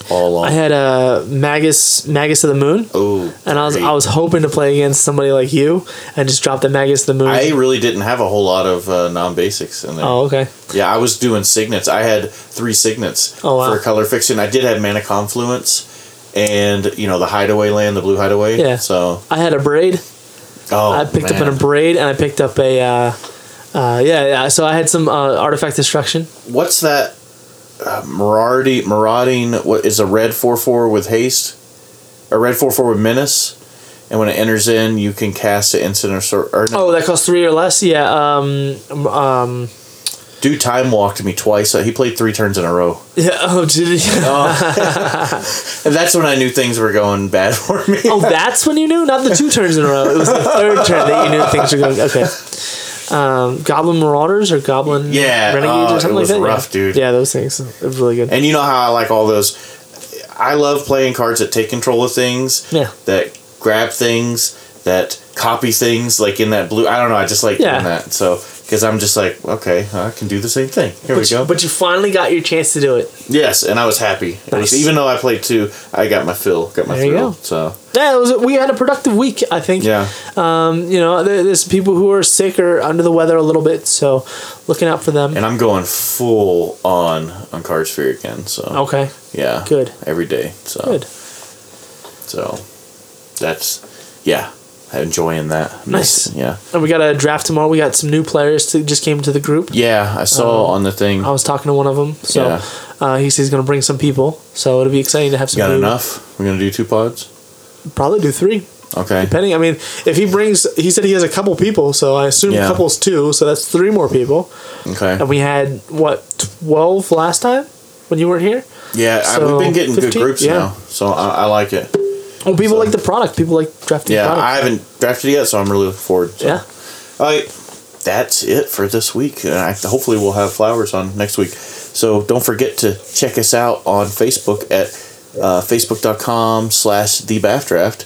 all along. I had a uh, Magus Magus of the Moon, oh, and I was great. I was hoping to play against somebody like you and just drop the Magus of the Moon. I really didn't have a whole lot of uh, non basics in there. oh, okay. Yeah, I was doing signets. I had three signets Oh, wow. for color fixing. I did have Mana Confluence and, you know, the Hideaway Land, the Blue Hideaway. Yeah. So, I had Abrade. oh, I picked up an Abrade, and I picked up a. Uh, uh, yeah, yeah, so I had some uh, artifact destruction. What's that? Uh, Maraudi, marauding, what is a red 4 4 with haste? A red 4 4 with menace? And when it enters in, you can cast it instant or. Or no, Oh, that costs three or less. Yeah. Um. Um. Dude time walked me twice. Uh, He played three turns in a row. Yeah. Oh, did he? And that's when I knew things were going bad for me. Oh, that's when you knew, not the two turns in a row. It was the third turn that you knew things were going. Okay. Um, Goblin Marauders or Goblin Yeah, Renegades oh, or it something was like that. rough, yeah. dude. Yeah, those things. It was really good. And you know how I like all those. I love playing cards that take control of things. Yeah. That grab things. That copy things. Like in that blue. I don't know. I just like Yeah. doing that. So because I'm just like, okay, I can do the same thing. Here we go. you, but you finally got your chance to do it. yes, and I was happy. Nice. even though I played two, I got my fill. Got my There you go. So Yeah, it was. We had a productive week. I think. yeah. Um, you know, there's people who are sick or under the weather a little bit, so looking out for them. And I'm going full on on Card Sphere again. So Okay. yeah, Good. every day. So Good. So that's yeah, enjoying that. Nice. Yeah. And we got a draft tomorrow. We got some new players to just came to the group. Yeah, I saw on the thing. I was talking to one of them, so Yeah. uh, he says he's going to bring some people. So it'll be exciting to have some. Got new- enough? We're gonna do two pods. Probably do three. Okay. Depending, I mean, if he brings, he said he has a couple people, so I assume Yeah. couples two, so that's three more people. Okay. And we had what twelve last time when you weren't here. Yeah, I, we've been getting 15? good groups Yeah. now, so I, I like it. Well, people So- like the product. People like drafting. Yeah, product. I haven't drafted yet, so I'm really looking forward. So. yeah. All right, that's it for this week. And I, hopefully, we'll have flowers on next week. So don't forget to check us out on Facebook at uh, facebook.com slash the Draft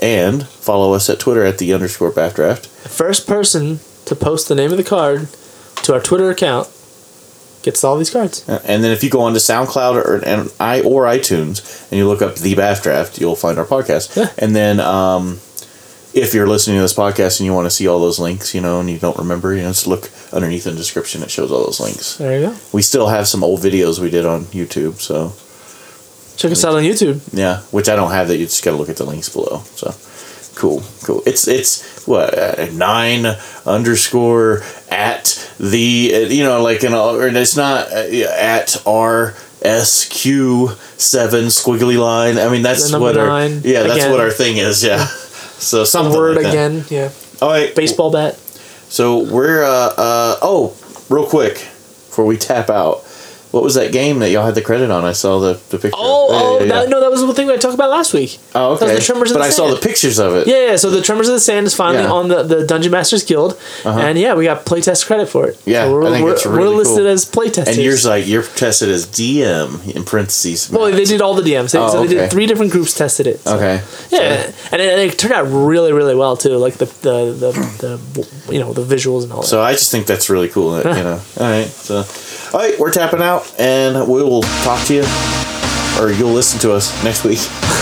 and follow us at Twitter at the underscore BAFDraft. First person to post the name of the card to our Twitter account gets all these cards. And then if you go onto SoundCloud or and i or iTunes and you look up the BAFDraft, you'll find our podcast. Yeah. And then um, if you're listening to this podcast and you want to see all those links, you know, and you don't remember, you know, just look underneath in the description. It shows all those links. There you go. We still have some old videos we did on YouTube, so Check us out on YouTube. yeah, which I don't have that. You just got to look at the links below. So cool, cool. It's it's what uh, nine underscore at the uh, you know like an or it's not uh, at r s q seven squiggly line. I mean that's what our nine, yeah that's what our thing is. Yeah. So some Word like that. again. Yeah. All right, Baseball bat. So we're uh uh oh real quick before we tap out. What was that game that y'all had the credit on? I saw the, the picture. Oh, Yeah, oh, yeah, yeah. That, no, that was the thing we talked about last week. Oh, That okay. the Tremors but I saw the pictures of it. Yeah, yeah. So the Tremors of the Sand is finally on the, the Dungeon Masters Guild, Uh-huh. and yeah, we got playtest credit for it. Yeah, so we're, I think we're, it's really we're listed cool. as playtesters. And yours like you're tested as DM in parentheses. well, they did all the DMs. They, Oh, so they did three different groups tested it. So. Okay. Yeah, and it, it turned out really, really well too. Like the the, the the you know the visuals and all that. So I just think that's really cool. That, you know. All right. So, all right, we're tapping out, and we will talk to you, or you'll listen to us next week.